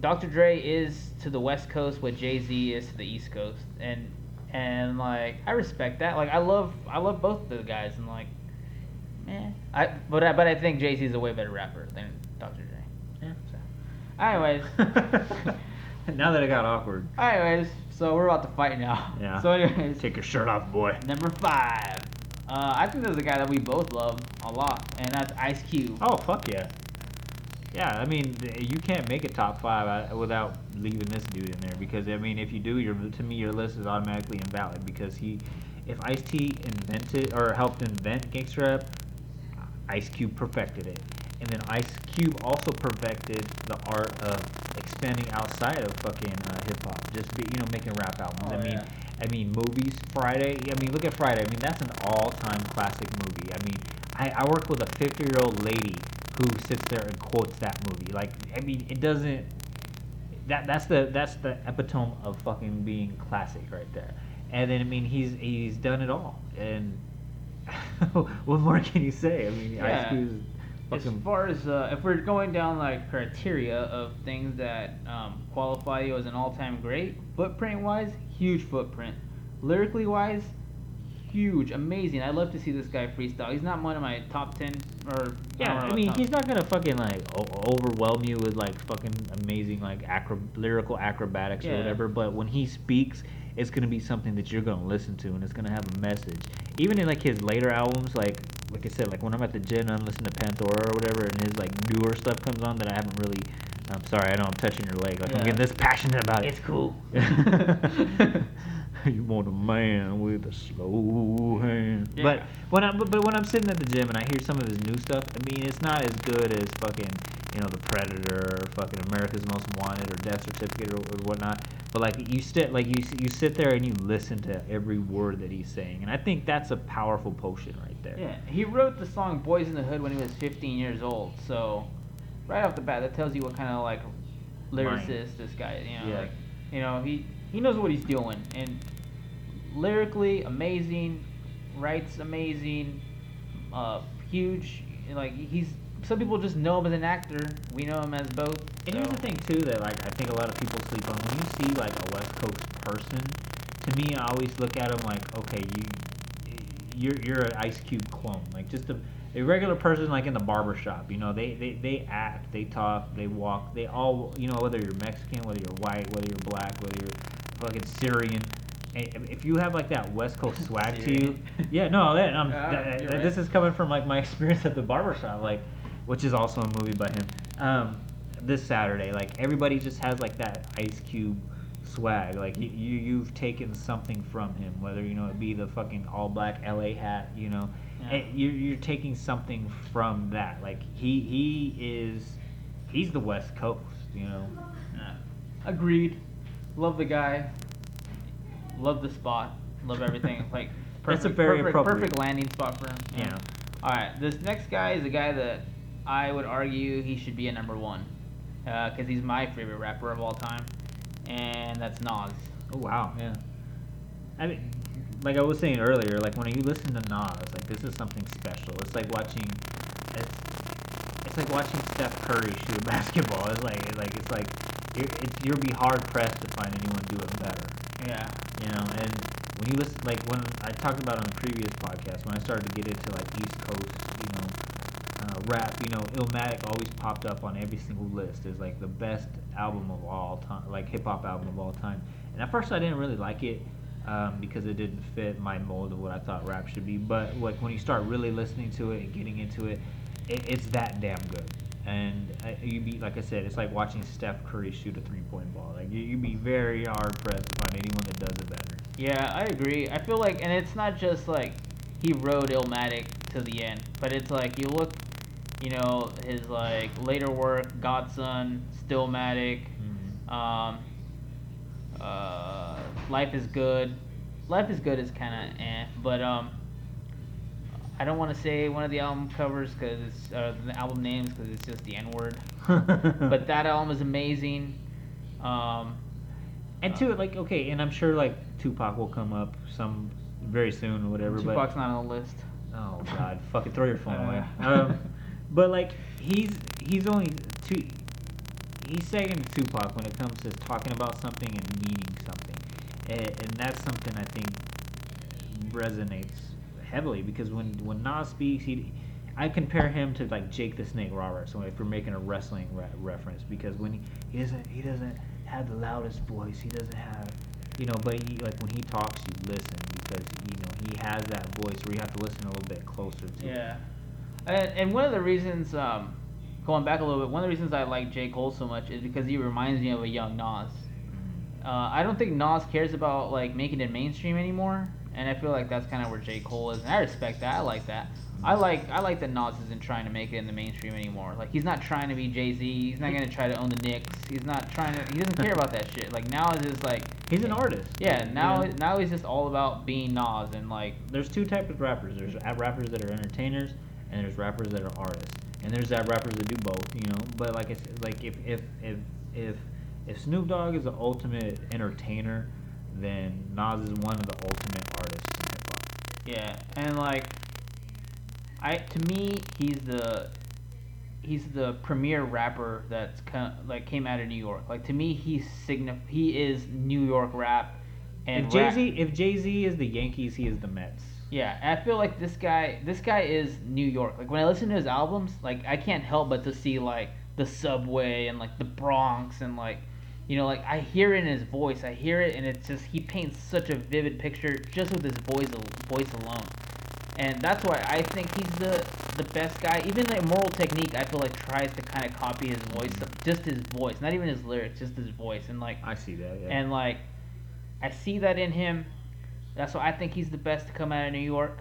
Dr. Dre is to the West Coast what Jay Z is to the East Coast, and and like I respect that. Like I love I love both the guys, and like, man, I but I, but I think Jay Z is a way better rapper than Dr. Dre. Yeah. So, anyways, now that it got awkward, anyways, so we're about to fight now. Yeah. So anyways, take your shirt off, boy. number five. Uh, I think there's a guy that we both love a lot, and that's Ice Cube. Oh fuck yeah. Yeah, I mean, you can't make a top five uh, without leaving this dude in there because I mean, if you do, your to me your list is automatically invalid because he, if Ice T invented or helped invent gangster rap, Ice Cube perfected it, and then Ice Cube also perfected the art of expanding outside of fucking uh, hip hop, just be, you know making rap albums. Oh, I mean, yeah. I mean movies. Friday. I mean, look at Friday. I mean, that's an all-time classic movie. I mean, I, I work with a 50-year-old lady who sits there and quotes that movie. Like, I mean, it doesn't. That that's the that's the epitome of fucking being classic right there. And then I mean, he's he's done it all. And what more can you say? I mean, Ice Yeah. Cube's As far as uh, if we're going down like criteria of things that um, qualify you as an all-time great, footprint-wise, huge footprint. Lyrically wise, huge, amazing. I love to see this guy freestyle. He's not one of my top ten or Yeah, don't I mean, he's not gonna fucking like o- overwhelm you with like fucking amazing like acro- lyrical acrobatics or whatever. But when he speaks, it's gonna be something that you're gonna listen to, and it's gonna have a message. Even in like his later albums, like like I said, like when I'm at the gym and I'm listening to Pandora or whatever, and his like newer stuff comes on that I haven't really. I'm sorry, I know I'm touching your leg. Like I'm getting this passionate about it. It's cool. you want a man with a slow hand. Yeah. But when I'm but, when I'm sitting at the gym and I hear some of his new stuff, I mean it's not as good as fucking you know the Predator or fucking America's Most Wanted or Death Certificate or, or whatnot. But like you sit like you you sit there and you listen to every word that he's saying, and I think that's a powerful potion right there. Yeah, he wrote the song "Boys in the Hood" when he was 15 years old. So, right off the bat, that tells you what kind of like lyricist this guy. is, You know, Yeah. like you know he he knows what he's doing, and lyrically amazing, writes amazing, uh, huge. Like he's some people just know him as an actor. We know him as both. And here's the thing too that like I think a lot of people sleep on. When you see like a West Coast person, to me I always look at him like, okay, you you're you're an Ice Cube clone. Like just a, a regular person like in the barber shop. You know, they, they, they act, they talk, they walk, they all you know, whether you're Mexican, whether you're white, whether you're black, whether you're fucking Syrian. If you have like that West Coast swag to you, yeah, no, that, I'm, Yeah, that- you're this is coming from like my experience at the barber shop, like, which is also a movie by him. Um, this Saturday, like everybody just has like that Ice Cube swag. Like you, you you've taken something from him, whether you know it be the fucking all black LA hat, you know, Yeah. Eh, you're you're taking something from that. Like he he is, he's the West Coast, you know. Yeah. Agreed. Love the guy. Love the spot. Love everything. like That's a perfect, very perfect, perfect landing spot for him. Yeah. All right. This next guy is a guy that I would argue he should be a number one, uh, because he's my favorite rapper of all time, and that's Nas. Oh wow, yeah. I mean, like I was saying earlier, like when you listen to Nas, like this is something special. It's like watching, it's, it's like watching Steph Curry shoot a basketball. It's like, it's like it's like you're, it's you'll be hard pressed to find anyone do it better. Yeah. You know, and when you listen, like when I talked about on previous podcast, when I started to get into like East Coast, you know, uh, rap, you know, Illmatic always popped up on every single list as like the best album of all time, like hip hop album of all time. And at first, I didn't really like it um, because it didn't fit my mold of what I thought rap should be. But like when you start really listening to it and getting into it, it it's that damn good. And uh, you be like I said, it's like watching Steph Curry shoot a three-point ball. Like you, you'd be very hard pressed to find anyone that does it better. Yeah, I agree. I feel like, and it's not just like he rode Illmatic to the end, but it's like you look, you know, his like later work, God's Son, Stillmatic, Mm-hmm. Um, uh, Life is good. Life is good is kind of eh, but um, I don't want to say one of the album covers because it's uh, the album names because it's just the N word. but that album is amazing. Um, and two, like okay, and I'm sure like Tupac will come up some very soon or whatever. Tupac's but not on the list. oh god, fucking throw your phone away. Uh. Um, but like he's he's only two. He's second to Tupac when it comes to talking about something and meaning something, and, and that's something I think resonates heavily because when when Nas speaks, he I compare him to like Jake the Snake Roberts. So if we're making a wrestling re- reference, because when he, he doesn't he doesn't have the loudest voice, he doesn't have you know, but he like when he talks, you listen because you know he has that voice where you have to listen a little bit closer to. Yeah, and, and one of the reasons, um, going back a little bit, one of the reasons I like J Cole so much is because he reminds me of a young Nas. Uh, I don't think Nas cares about like making it mainstream anymore, and I feel like that's kind of where J Cole is, and I respect that. I like that. I like I like that Nas isn't trying to make it in the mainstream anymore. Like he's not trying to be Jay Z. He's not gonna try to own the Knicks. He's not trying to. He doesn't care about that shit. Like now it's just like He's an artist. yeah. Now now he's just all about being Nas and like there's two types of rappers. There's rappers that are entertainers, and there's rappers that are artists. And there's that rappers that do both, you know. But like I said, like if if if if if Snoop Dogg is the ultimate entertainer, then Nas is one of the ultimate artists in hip hop. Yeah, and like, I to me he's the he's the premier rapper that's kind like came out of New York. Like to me he's signif he is New York rap. And if Jay Z if Jay Z is the Yankees, he is the Mets. yeah, I feel like this guy this guy is New York. Like when I listen to his albums, like I can't help but to see like the subway and like the Bronx and like you know like I hear it in his voice. I hear it and it's just he paints such a vivid picture just with his voice voice alone. And that's why I think he's the the best guy. Even like Immortal Technique, I feel like tries to kind of copy his voice, mm-hmm. just his voice, not even his lyrics, just his voice. And like I see that. Yeah. and like I see that in him. That's why I think he's the best to come out of New York.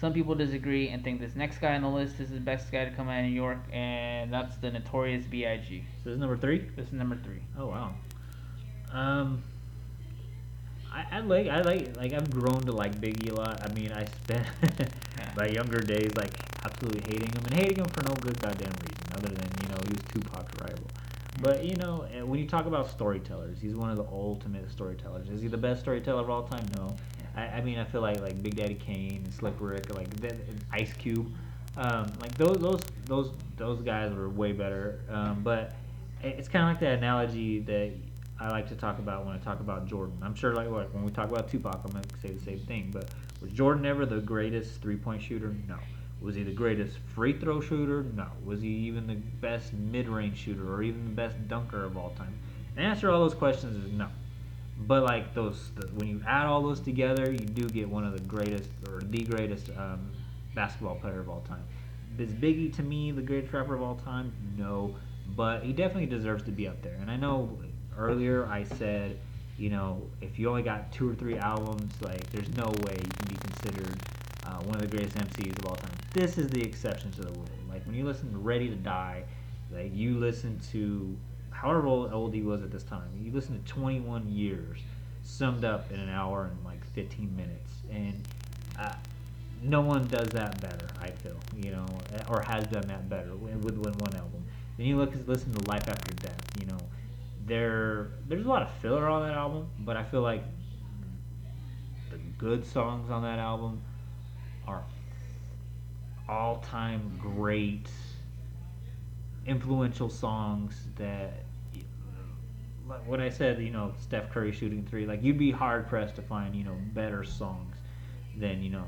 Some people disagree and think this next guy on the list is the best guy to come out of New York, and that's the Notorious B.I.G. so this is number three. This is number three. Oh wow. Um. I, I like I like like I've grown to like Biggie a lot. I mean I spent my younger days like absolutely hating him and hating him for no good goddamn reason other than you know he was Tupac's rival. But you know eh, when you talk about storytellers, he's one of the ultimate storytellers. Is he the best storyteller of all time? No. I, I mean I feel like like Big Daddy Kane Slick Rick, like Ice Cube, um, like those those those those guys were way better. Um, but it's kind of like that analogy that I like to talk about when I talk about Jordan. I'm sure, like, what when we talk about Tupac, I'm gonna say the same thing. But was Jordan ever the greatest three-point shooter? No. Was he the greatest free throw shooter? No. Was he even the best mid-range shooter or even the best dunker of all time? The answer to all those questions is no. But like those, the, when you add all those together, you do get one of the greatest or the greatest um, basketball player of all time. Is Biggie to me the greatest rapper of all time? No, but he definitely deserves to be up there. And I know earlier I said, you know, if you only got two or three albums, like there's no way you can be considered uh, one of the greatest MCs of all time. This is the exception to the rule. Like when you listen to Ready to Die, like you listen to however old he was at this time, you listen to 21 years summed up in an hour and like 15 minutes, and uh, no one does that better. I feel, you know, or has done that better with, with one one album. Then you look listen to Life After Death. You know, there there's a lot of filler on that album, but I feel like the good songs on that album are all-time great influential songs that like when I said, you know, Steph Curry shooting three, like you'd be hard pressed to find, you know, better songs than, you know,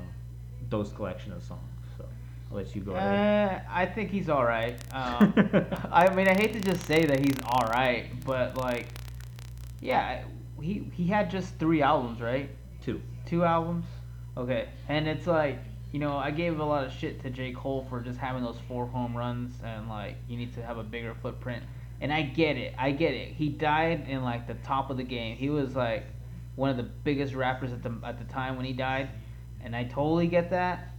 those collection of songs. So I'll let you go ahead. Uh, I think he's all right. Um, I mean, I hate to just say that he's all right, but like, yeah, he he had just three albums, right? Two. Two albums. Okay, and it's like, you know, I gave a lot of shit to J Cole for just having those four home runs and like you need to have a bigger footprint. And I get it. I get it. He died in like the top of the game. He was like one of the biggest rappers at the at the time when he died, and I totally get that.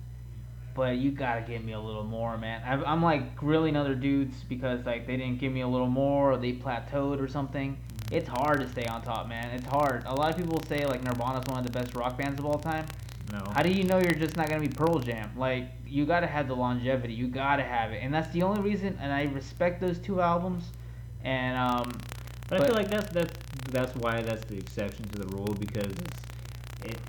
but you gotta give me a little more, man. I've, I'm like grilling other dudes because like they didn't give me a little more, or they plateaued or something. It's hard to stay on top, man. It's hard. A lot of people say like Nirvana's one of the best rock bands of all time. No. How do you know you're just not gonna be Pearl Jam? Like you gotta have the longevity. You gotta have it, and that's the only reason. And I respect those two albums. And um, But, I feel like that's that's that's why that's the exception to the rule because it's it,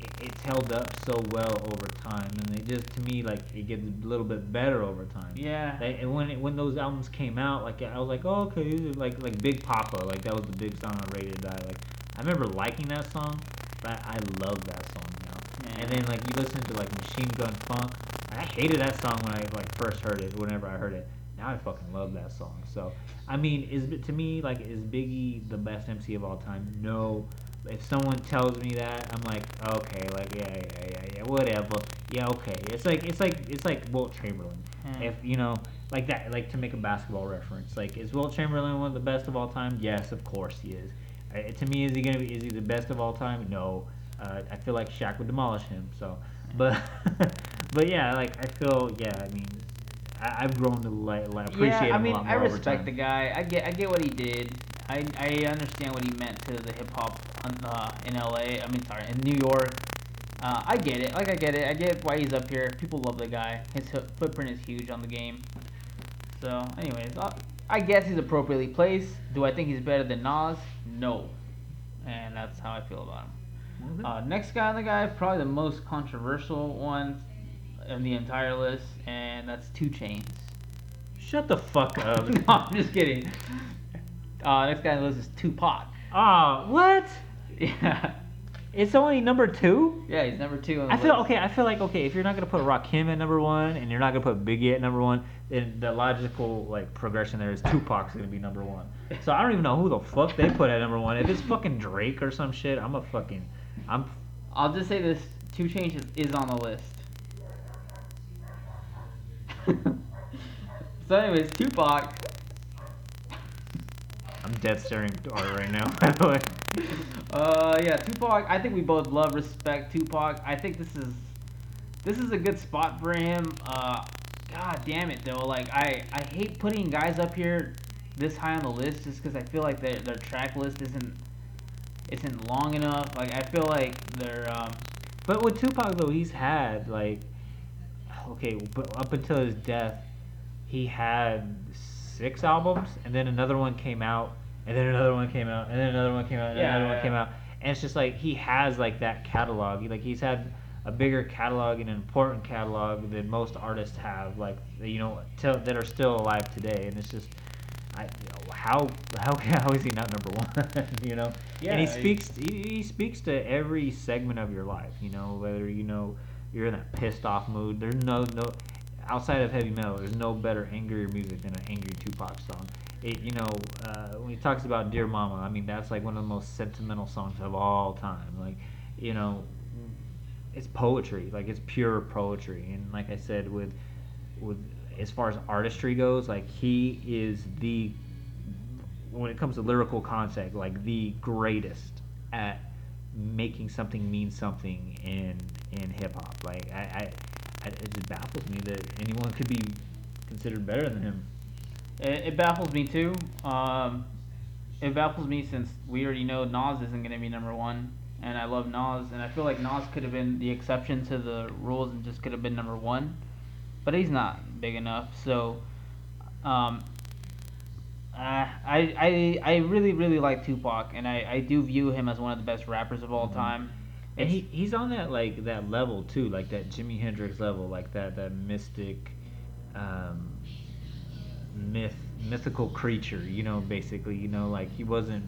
it it's held up so well over time, and it just to me like it gets a little bit better over time. yeah, Like, and when it, when those albums came out, like I was like, oh okay, like like Big Poppa, like that was the big song on Ready to Die. Like I remember liking that song, but I love that song now. Yeah. And then like you listen to like Machine Gun Funk, I hated that song when I like first heard it. Whenever I heard it, I fucking love that song. So I mean, is to me like is Biggie the best MC of all time? No. If someone tells me that, I'm like, okay, like yeah, yeah, yeah, yeah, whatever. Yeah, okay. It's like it's like it's like Wilt Chamberlain. Hmm. If you know, like that, like to make a basketball reference, like is Wilt Chamberlain one of the best of all time? Yes, of course he is. Uh, to me, is he gonna be? Is he the best of all time? No. Uh, I feel like Shaq would demolish him. So, but but yeah, like I feel yeah. I mean, I, I've grown to like, like appreciate yeah, I him mean, a lot I more over respect the guy. I get, I get what he did. I, I understand what he meant to the hip hop uh, in LA. I mean, sorry, in New York. Uh, I get it. Like I get it. I get why he's up here. People love the guy. His footprint is huge on the game. So, anyways, uh, I guess he's appropriately placed. Do I think he's better than Nas? No. And that's how I feel about him. Uh, next guy on the guy, probably the most controversial one in the entire list, and that's 2 Chainz. Shut the fuck up. no, I'm just kidding. Uh, next guy on the list is Tupac. Ah, what? Yeah, It's only number two. yeah, he's number two on the I feel list. okay. I feel like okay. If you're not gonna put Rakim at number one, and you're not gonna put Biggie at number one, then the logical like progression there is Tupac's gonna be number one. So I don't even know who the fuck they put at number one. If it's fucking Drake or some shit, I'm a fucking, I'm. I'll just say this: 2 Chainz is, is on the list. so, anyways, Tupac. I'm dead staring at Art right now. By the way. Uh, yeah, Tupac. I think we both love, respect Tupac. I think this is this is a good spot for him. Uh, God damn it, though. Like I I hate putting guys up here this high on the list just because I feel like their their track list isn't isn't long enough. Like I feel like they're um. But with Tupac though, he's had like, okay, but up until his death, he had six albums, and then another one came out, and then another one came out, and then another one came out, and Yeah, another one yeah. came out, and it's just like he has like that catalog. Like he's had a bigger catalog and an important catalog than most artists have. Like you know, till, that are still alive today, and it's just. I, how how how is he not number one? you know, and he speaks he, he speaks to every segment of your life. You know, whether you know you're in that pissed off mood. There's no no outside of heavy metal. There's no better angrier music than an angry Tupac song. It you know uh, when he talks about Dear Mama, I mean that's like one of the most sentimental songs of all time. Like you know, it's poetry. Like it's pure poetry. And like I said, with with as far as artistry goes, like he is the when it comes to lyrical concept, like the greatest at making something mean something in in hip hop. Like I, I, I, it just baffles me that anyone could be considered better than him. It, it baffles me too. Um, it baffles me since we already know Nas isn't going to be number one, and I love Nas, and I feel like Nas could have been the exception to the rules and just could have been number one, but he's not big enough. So, um, uh, I I I really really like Tupac, and I I do view him as one of the best rappers of all Mhm. time. And he he's on that like that level too, like that Jimi Hendrix level, like that that mystic, um, myth mythical creature. You know, basically, you know, like he wasn't.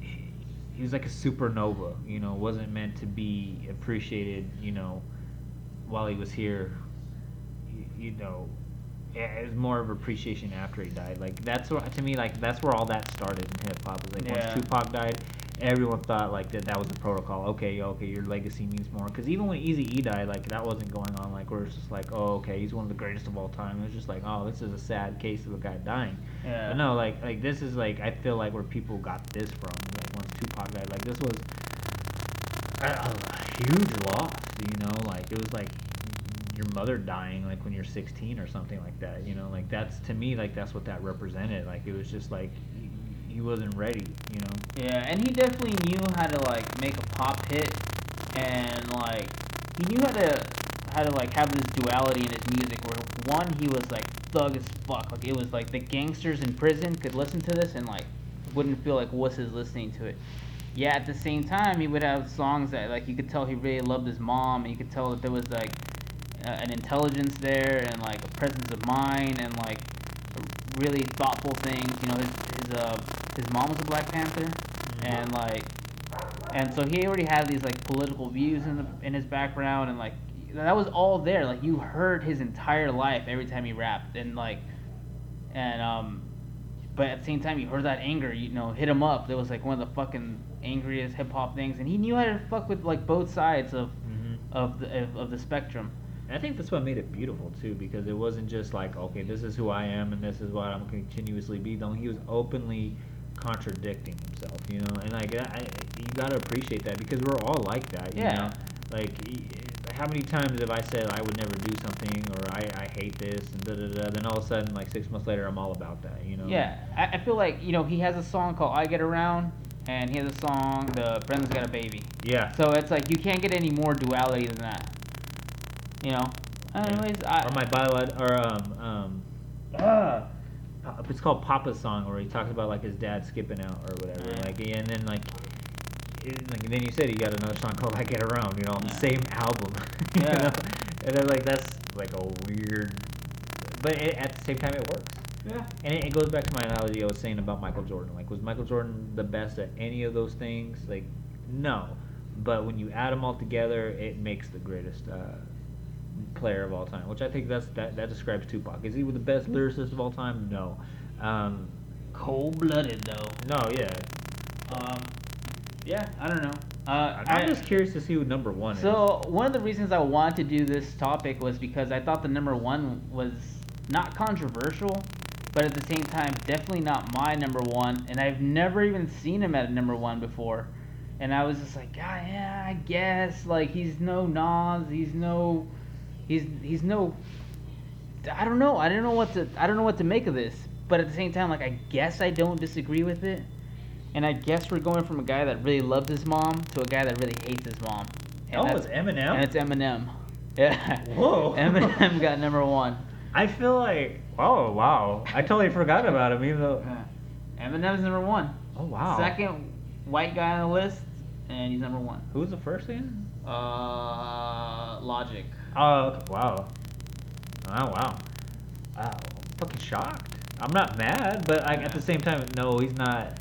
He, he was like a supernova. You know, wasn't meant to be appreciated. You know, while he was here. You, you know, it it was more of appreciation after he died. Like that's what to me, like that's where all that started in hip hop. Like Yeah. once Tupac died, everyone thought like that that was the protocol. Okay, okay, your legacy means more. Because even when Easy E died, like that wasn't going on. Like where it's just like, oh, okay, he's one of the greatest of all time. It was just like, oh, this is a sad case of a guy dying. Yeah. But no, like like this is like I feel like where people got this from. Like once Tupac died, like this was a, a huge loss. You know, like it was like your mother dying like when you're 16 or something like that. You know, like that's to me like that's what that represented. Like it was just like he, wasn't ready. You know. Yeah, and he definitely knew how to like make a pop hit, and like he knew how to how to like have this duality in his music. Where one, he was like thug as fuck. Like it was like the gangsters in prison could listen to this and like wouldn't feel like wusses listening to it. Yeah, at the same time, he would have songs that like you could tell he really loved his mom, and you could tell that there was like uh, an intelligence there and like a presence of mind and like really thoughtful things. You know, his his uh his mom was a Black Panther, and like, and so he already had these like political views in the in his background, and like that was all there. Like you heard his entire life every time he rapped, and like, and um, but at the same time you heard that anger. You know, hit him up. That was like one of the fucking angriest hip hop things, and he knew how to fuck with like both sides of Mm-hmm. of the of, of the spectrum. And I think that's what made it beautiful too, because it wasn't just like, okay, this is who I am and this is what I'm continuously be. No, he was openly contradicting himself, you know. And like, I, you gotta appreciate that because we're all like that, you Yeah. know. Like, how many times have I said I would never do something or I, I hate this and da da da? Then all of a sudden, like six months later, I'm all about that, you know. Yeah, I, I feel like you know he has a song called "I Get Around," and he has a song "The Brenda's Got a Baby." Yeah. So it's like you can't get any more duality than that. You know. Anyways, I, or my biolog or um um uh, it's called Papa'z Song where he talks about like his dad skipping out or whatever Yeah. like and then like it, like then you said he got another song called I Get Around you know on the Yeah. same album you Yeah. know? and then like that's like a weird but it, at the same time it works yeah. and it, it goes back to my analogy I was saying about Michael Jordan like was Michael Jordan the best at any of those things like no but when you add them all together it makes the greatest uh, player of all time, which I think that's that, that describes Tupac. Is he the best lyricist of all time? No. Um, Cold blooded though. no, yeah. Um, yeah, I don't know. Uh, I'm I- just curious to see who number one is. So one of the reasons I wanted to do this topic was because I thought the number one was not controversial, but at the same time definitely not my number one, and I've never even seen him at a number one before, and I was just like, God, yeah, I guess like he's no Nas, he's no, he's he's no, I don't know, I don't know what to I don't know what to make of this, but at the same time like I guess I don't disagree with it. And I guess we're going from a guy that really loves his mom to a guy that really hates his mom. And oh, it's Eminem. And it's Eminem. Yeah. Whoa. Eminem got number one. I feel like oh wow, I totally forgot about him. Even though Eminem's number one. oh wow, Second white guy on the list, and he's number one. Who's the first again? Uh, Logic. Oh wow, oh wow, wow, I'm fucking shocked. I'm not mad, but like at the same time, no, he's not.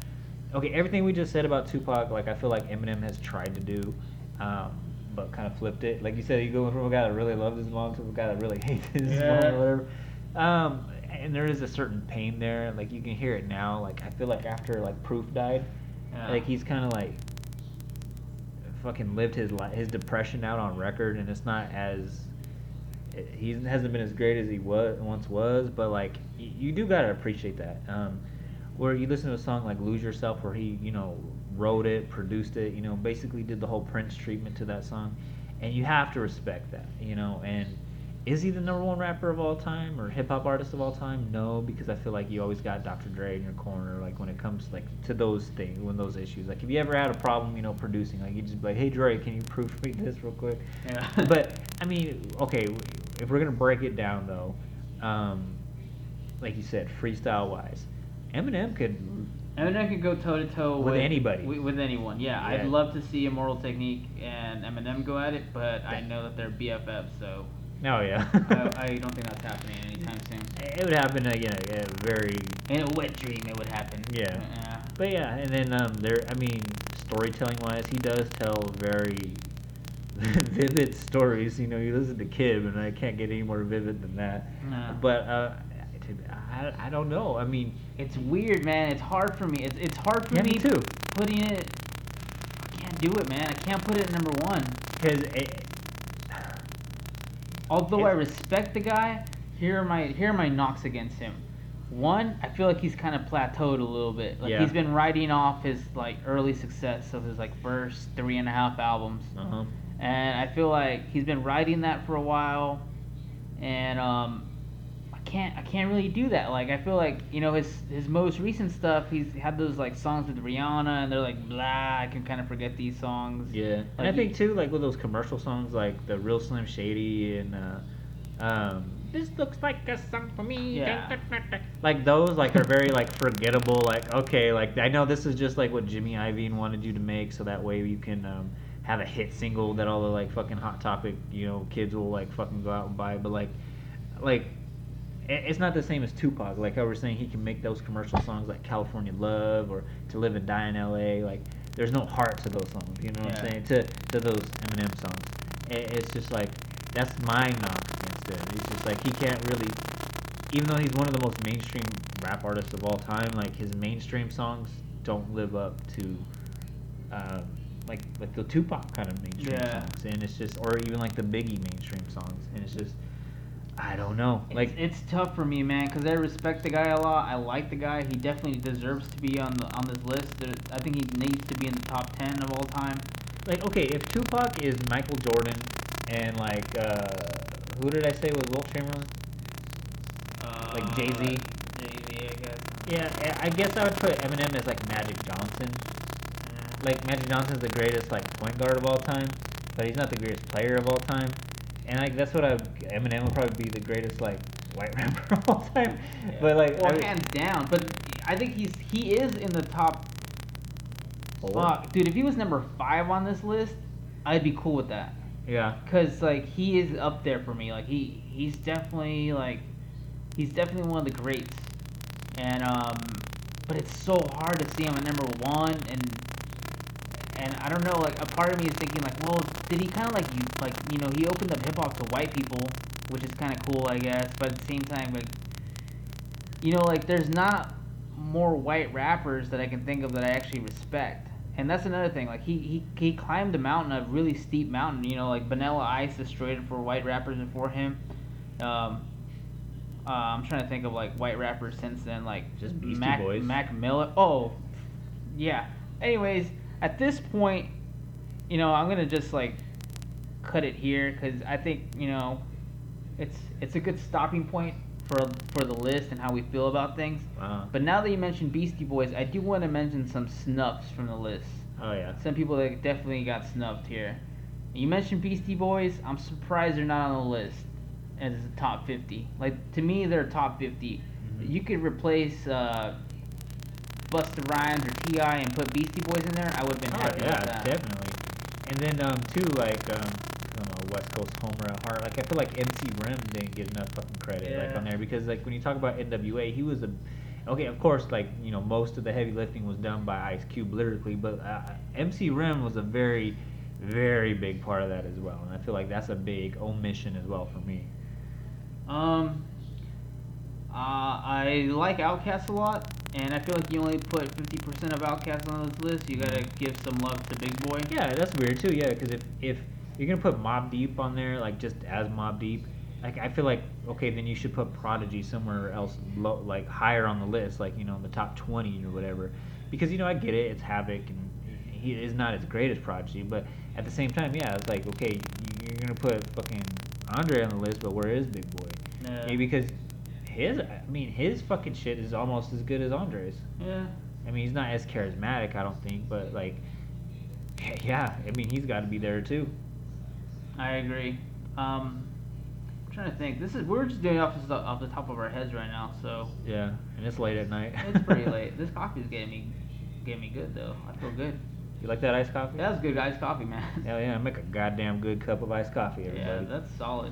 Okay, everything we just said about Tupac, like I feel like Eminem has tried to do, um, but kind of flipped it. Like you said, you go from a guy that really loved his mom to a guy that really hates his Yeah. mom or whatever. Um, and there is a certain pain there. Like you can hear it now. Like I feel like after like Proof died, Yeah. like he's kind of like fucking lived his li- his depression out on record, and it's not as he hasn't been as great as he was once was, but like y- you do gotta appreciate that. Um, where you listen to a song like "Lose Yourself," where he you know wrote it, produced it, you know, basically did the whole Prince treatment to that song, and you have to respect that, you know. And is he the number one rapper of all time or hip hop artist of all time? No, because I feel like you always got Dr. Dre in your corner, like when it comes like to those things, when those issues. Like if you ever had a problem, you know, producing, like you just be like, hey Dre, can you proof me this real quick? Yeah. but I mean, okay, if we're gonna break it down though, um, like you said, freestyle wise, Eminem could. Eminem could go toe to toe With anybody. With, with anyone, yeah. I'd love to see Immortal Technique and Eminem go at it, but I know that they're BFFs, so Oh yeah. I, I don't think that's happening anytime soon. it would happen again, a very In a wet dream, it would happen. Yeah. Yeah. But yeah, and then um, there. I mean, storytelling wise, he does tell very vivid stories. You know, you listen to Kim, and I can't get any more vivid than that. No. But uh, I, I don't know. I mean, It's weird, man. It's hard for me. It's it's hard for yeah, me me too. putting it. I can't do it, man. I can't put it number one. Because Although I respect the guy, here are my here are my knocks against him. One, I feel like he's kind of plateaued a little bit. Like Yeah. he's been riding off his like early success of his like first three and a half albums, uh-huh. and I feel like he's been riding that for a while. and um, can't I can't really do that. Like I feel like you know his his most recent stuff. He's had those like songs with Rihanna, and they're like blah. I can kind of forget these songs. Yeah, and I think too, like with those commercial songs, like the Real Slim Shady and uh, um, this looks like a song for me. Yeah. Like those, like are very like forgettable. Like okay, like I know this is just like what Jimmy Iovine wanted you to make, so that way you can um, have a hit single that all the like fucking hot topic, you know, kids will like fucking go out and buy. But like, like it's not the same as Tupac. Like I was saying, he can make those commercial songs like California Love or To Live and Die in L.A. Like there's no heart to those songs. You know what I'm saying? To to those Eminem songs, it's just like that's my knock against it. It's just like he can't really, even though he's one of the most mainstream rap artists of all time. Like his mainstream songs don't live up to. Um, like like the Tupac kind of mainstream Yeah. songs, and it's just, or even like the Biggie mainstream songs, and it's just, I don't know. Like Like it's, tough for me, man, because I respect the guy a lot. I like the guy. He definitely deserves to be on the on this list. There, I think he needs to be in the top ten of all time. like okay, if Tupac is Michael Jordan and like uh who did I say was Wilt Chamberlain? Uh, Like Jay-Z? Jay Z, I guess. Yeah, I- I guess I would put Eminem as like Magic Johnson. Like Magic Johnson's the greatest like point guard of all time, but he's not the greatest player of all time. And like that's what I Eminem would probably be the greatest like white rapper of all time. But like well, I- hands down. But I think he's he is in the top. Four? Fuck, dude. If he was number five on this list, I'd be cool with that. yeah, Cause like he is up there for me. Like he he's definitely like he's definitely one of the greats. And um, but it's so hard to see him at number one and. And I don't know, like a part of me is thinking, like, well, did he kind of like you, like you know, he opened up hip hop to white people, which is kind of cool, I guess. But at the same time, like, you know, like there's not more white rappers that I can think of that I actually respect. And that's another thing. Like he, he, he climbed a mountain, a really steep mountain. You know, like Vanilla Ice destroyed it for white rappers before him. Um, uh, I'm trying to think of like white rappers since then, like Just Beastie Mac Boys. Mac Miller. Oh, yeah. Anyways, at this point, you know, I'm gonna just like cut it here because I think you know, it's it's a good stopping point for for the list and how we feel about things. uh, But now that you mentioned Beastie Boys, I do want to mention some snuffs from the list. oh yeah. Some people that definitely got snubbed here. You mentioned Beastie Boys. I'm surprised they're not on the list as a top 50. Like to me, they're top 50. Mhm. You could replace uh, Busta Rhymes or T.I and put Beastie Boys in there. I would have been Oh happy yeah, with that. definitely. And then um too like um I don't know West Coast Homer at heart. Like I feel like MC Ren didn't get enough fucking credit like on there because like when you talk about NWA, he was a okay. Of course, like you know most of the heavy lifting was done by Ice Cube lyrically, but uh, MC Ren was a very very big part of that as well. And I feel like that's a big omission as well for me. Um, uh, I like Outkast a lot, and I feel like you only put 50% of Outkast on this list. You gotta give some love to Big Boi. Yeah, that's weird too. Yeah, because if if you're gonna put Mobb Deep on there, like just as Mobb Deep, like I feel like okay, then you should put Prodigy somewhere else, low, like higher on the list, like you know in the top twenty or whatever. Because you know I get it, it's Havoc and he is not as great as Prodigy, but at the same time, yeah, it's like okay, you- you're gonna put fucking Andre on the list, but where is Big Boi? Yeah. Maybe because his, I mean, his fucking shit is almost as good as Andre's. Yeah. I mean, he's not as charismatic, I don't think, but like, yeah, I mean, he's got to be there too. I agree. Um, I'm trying to think. This is we're just doing off the off the top of our heads right now, so Yeah, and it's late at night. it's pretty late. This coffee is getting me getting me good though. I feel good. You like that iced coffee? That was good iced coffee, man. Hell yeah, make a goddamn good cup of iced coffee, yeah, that's solid.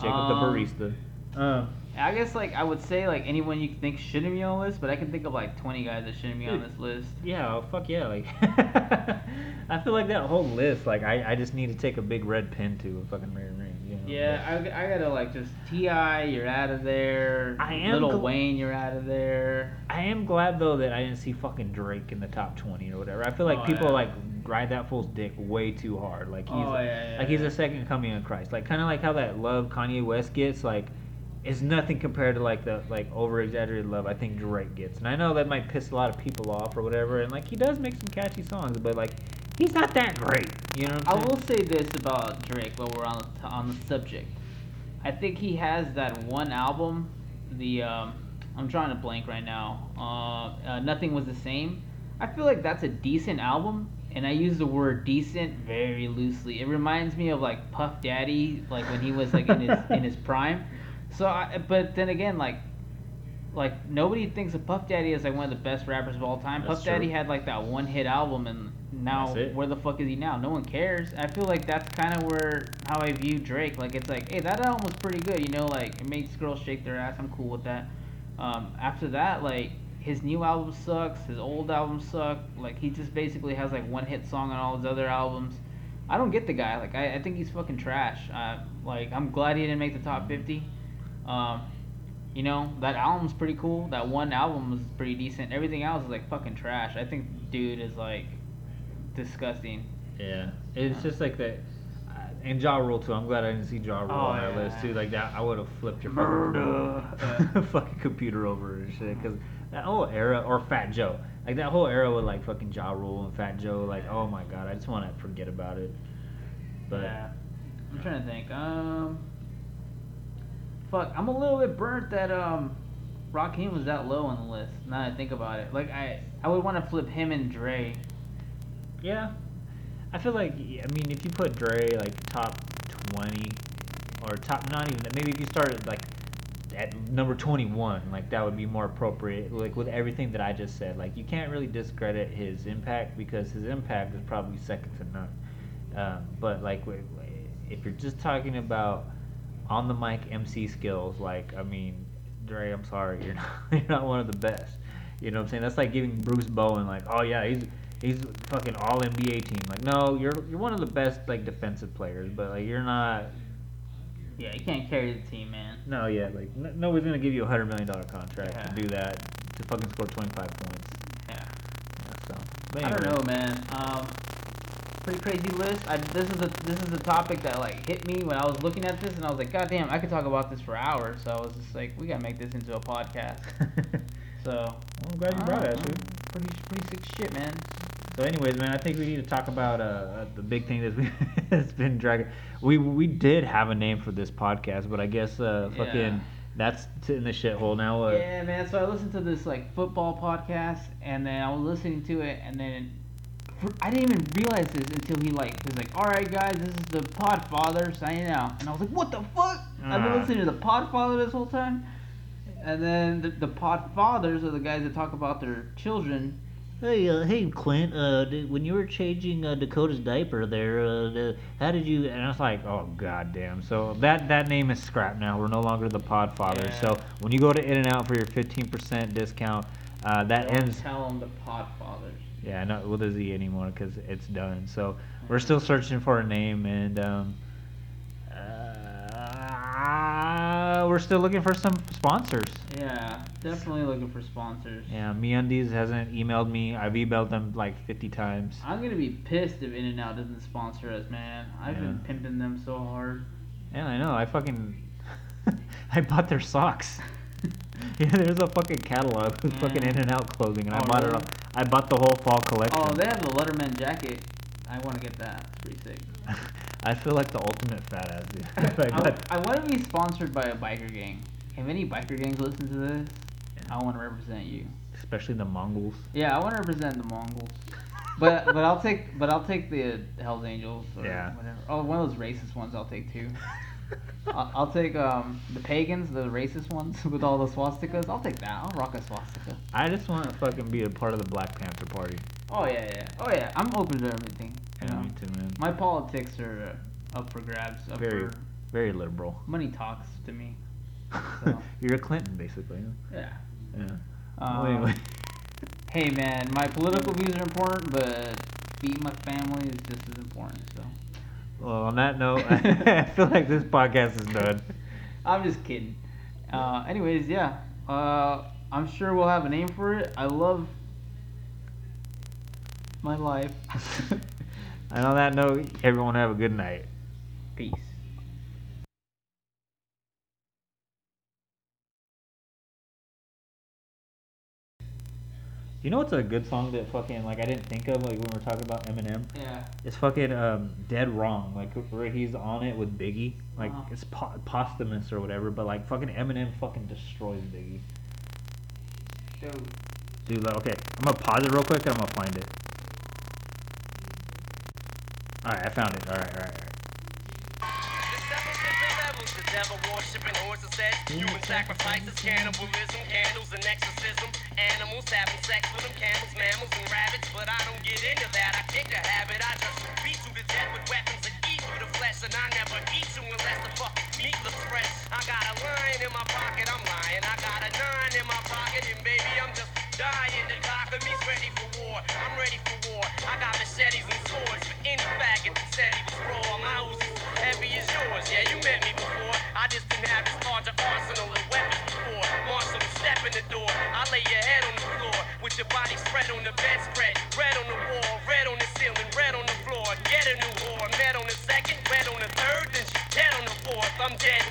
Check Um, with the barista. Um, I guess like I would say like anyone you think shouldn't be on the list, but I can think of like 20 guys that shouldn't be on this list. yeah, oh, fuck yeah, like, I feel like that whole list, like, I, I just need to take a big red pen to a fucking mirror ring. You know? Yeah, I, I gotta like just T.I, you're out of there. I am Little gl- Wayne, you're out of there. I am glad though that I didn't see fucking Drake in the top twenty or whatever. I feel like Oh, people yeah. like ride that fool's dick way too hard. Like he's Oh, yeah, yeah, like he's a second coming of Christ. Like kind of like how that love Kanye West gets. Like is nothing compared to like the like over exaggerated love I think Drake gets. And I know that might piss a lot of people off or whatever. And like he does make some catchy songs, but like he's not that great. You know what I will say this about Drake while we're on the, on the subject. I think he has that one album. The um, I'm trying to blank right now. Uh, uh, Nothing was the same. I feel like that's a decent album, and I use the word decent very loosely. It reminds me of like Puff Daddy, like when he was like in his in his prime. So, I, but then again, like like nobody thinks of Puff Daddy as like one of the best rappers of all time. That's Puff Daddy had like that one hit album, and now where the fuck is he now? No one cares. I feel like that's kind of where how I view Drake. Like it's like, hey, that album was pretty good. You know, like it makes girls shake their ass. I'm cool with that. Um, after that, like his new album sucks. His old album sucked. Like he just basically has like one hit song on all his other albums. I don't get the guy. Like I, I think he's fucking trash. Uh, like I'm glad he didn't make the top 50. Um, you know that album's pretty cool. That one album was pretty decent. Everything else is like fucking trash. I think dude is like disgusting. Yeah, it's Yeah. just like that. uh, And Ja Rule too. I'm glad I didn't see Ja Rule Oh, on that yeah. list too. Like that, I would have flipped your fucking, fucking computer over and shit. Cause that whole era, or Fat Joe, like that whole era with like fucking Ja Rule and Fat Joe. Like, oh my god, I just want to forget about it. But yeah, I'm trying to think. Um, fuck, I'm a little bit burnt that um, Rakim was that low on the list. Now that I think about it, like I, I would want to flip him and Dre. yeah, I feel like I mean if you put Dre like top twenty or top not even maybe if you started like at number 21 like that would be more appropriate like with everything that i just said like you can't really discredit his impact because his impact is probably second to none um, but like if you're just talking about on the mic mc skills like i mean Dre, i'm sorry you're not, you're not one of the best you know what i'm saying that's like giving bruce bowen like oh yeah he's he's fucking all nba team like no you're you're one of the best like defensive players but like you're not Yeah, you can't carry the team, man. no, yeah, like n- nobody's gonna give you a hundred million dollar contract Yeah. to do that to fucking score twenty five points. Yeah. Yeah, so, but I don't know, man. Um, pretty crazy list. I, this is a this is a topic that like hit me when I was looking at this, and I was like, God damn, I could talk about this for hours. So I was just like, we gotta make this into a podcast. So well, I'm glad you brought it. uh, Dude. Pretty pretty sick shit, man. So, anyways, man, I think we need to talk about uh, the big thing that's, that's been dragging. We we did have a name for this podcast, but I guess uh, fucking Yeah. that's in the shithole now. Uh, Yeah, man. So I listened to this like football podcast, and then I was listening to it, and then I didn't even realize this until he like was like, "All right, guys, this is the Podfather signing out," and I was like, "What the fuck?" I've been listening to the Podfather this whole time, and then the, the Podfathers are the guys that talk about their children. Hey, uh, hey, Clint. Uh, did, when you were changing uh, Dakota's diaper there, uh, the, how did you? And I was like, oh goddamn. So that that name is scrapped now. We're no longer the Podfather. Yeah. So when you go to In-N-Out for your fifteen percent discount, uh, that Don't ends. Tell them the Podfathers. Yeah, not with a Z anymore because it's done. So we're still searching for a name, and um, uh, we're still looking for some sponsors. Yeah, definitely looking for sponsors. Yeah, MeUndies hasn't emailed me. I've emailed them like 50 times. I'm gonna be pissed if In-N-Out doesn't sponsor us, man. I've been pimping them so hard. Yeah, I know. I fucking I bought their socks. yeah, there's a fucking catalog with mm. fucking Yeah. In-N-Out clothing, and I Oh, bought it. really? All, I bought the whole fall collection. Oh, they have the Letterman jacket. I want to get that. It's pretty sick. I feel like the ultimate fat ass dude. If I I, got- want to be sponsored by a biker gang. If any biker gangs listen to this, I want to represent you. especially the Mongols. Yeah, I want to represent the Mongols. But but I'll take but I'll take the Hell's Angels or Yeah. whatever. Oh, one of those racist ones I'll take too. I'll, I'll take um the pagans, the racist ones with all the swastikas. I'll take that. I'll rock a swastika. I just want to fucking be a part of the Black Panther Party. Oh yeah, yeah. Oh yeah. I'm open to everything. Yeah, know? me too, man. My politics are uh, up for grabs. Up Very, for very liberal. money talks to me. So. You're a Clinton, basically. Yeah. Yeah. Um, anyway. Hey man, my political views are important, but feeding my family is just as important. So Well, on that note, I feel like this podcast is done. I'm just kidding. Uh, anyways, yeah. Uh, I'm sure we'll have a name for it. I love my life. And on that note, everyone have a good night. Peace. You know what's a good song that fucking like I didn't think of like when we were talking about Eminem? Yeah. It's fucking um, Dead Wrong, like where he's on it with Biggie. Like Uh-huh. it's po- posthumous or whatever, but like fucking Eminem fucking destroys Biggie. Dude. Dude, like, okay, I'm gonna pause it real quick and I'm gonna find it. Alright, I found it. Alright, alright, alright. The seven different devil worshiping horses, sex, mm-hmm. human sacrifices, cannibalism, candles and exorcism, animals having sex with them, camels, mammals, and rabbits. But I don't get into that, I kick a habit. I just beat you to death with weapons and eat through the flesh, and I never eat you unless the fucking meat looks fresh. I got a line in my pocket, I'm lying. I got a nine in my pocket, and baby, I'm just dying. The cock of me's ready for war. I'm ready for war. I got machetes and swords for any faggot that said he was raw. My Uzi's heavy as yours. Yeah, you met me before. I just didn't have this large arsenal of weapons before. Marshal, step in the door. I lay your head on the floor with your body spread on the bedspread. Red on the wall, red on the ceiling, red on the floor. Get a new whore. Met on the second, red on the third, then she's dead on the fourth. I'm dead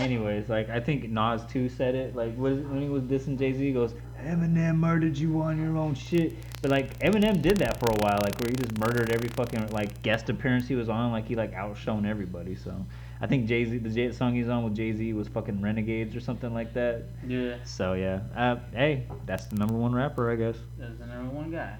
Anyways, like I think Nas too said it. Like when he was dissing Jay Z, he goes, "Eminem murdered you on your own shit." But like Eminem did that for a while, like where he just murdered every fucking like guest appearance he was on. Like he like outshone everybody. So I think Jay Z, the J- song he's on with Jay Z was fucking Renegades or something like that. Yeah. So yeah, uh, hey, that's the number one rapper, I guess. That's the number one guy.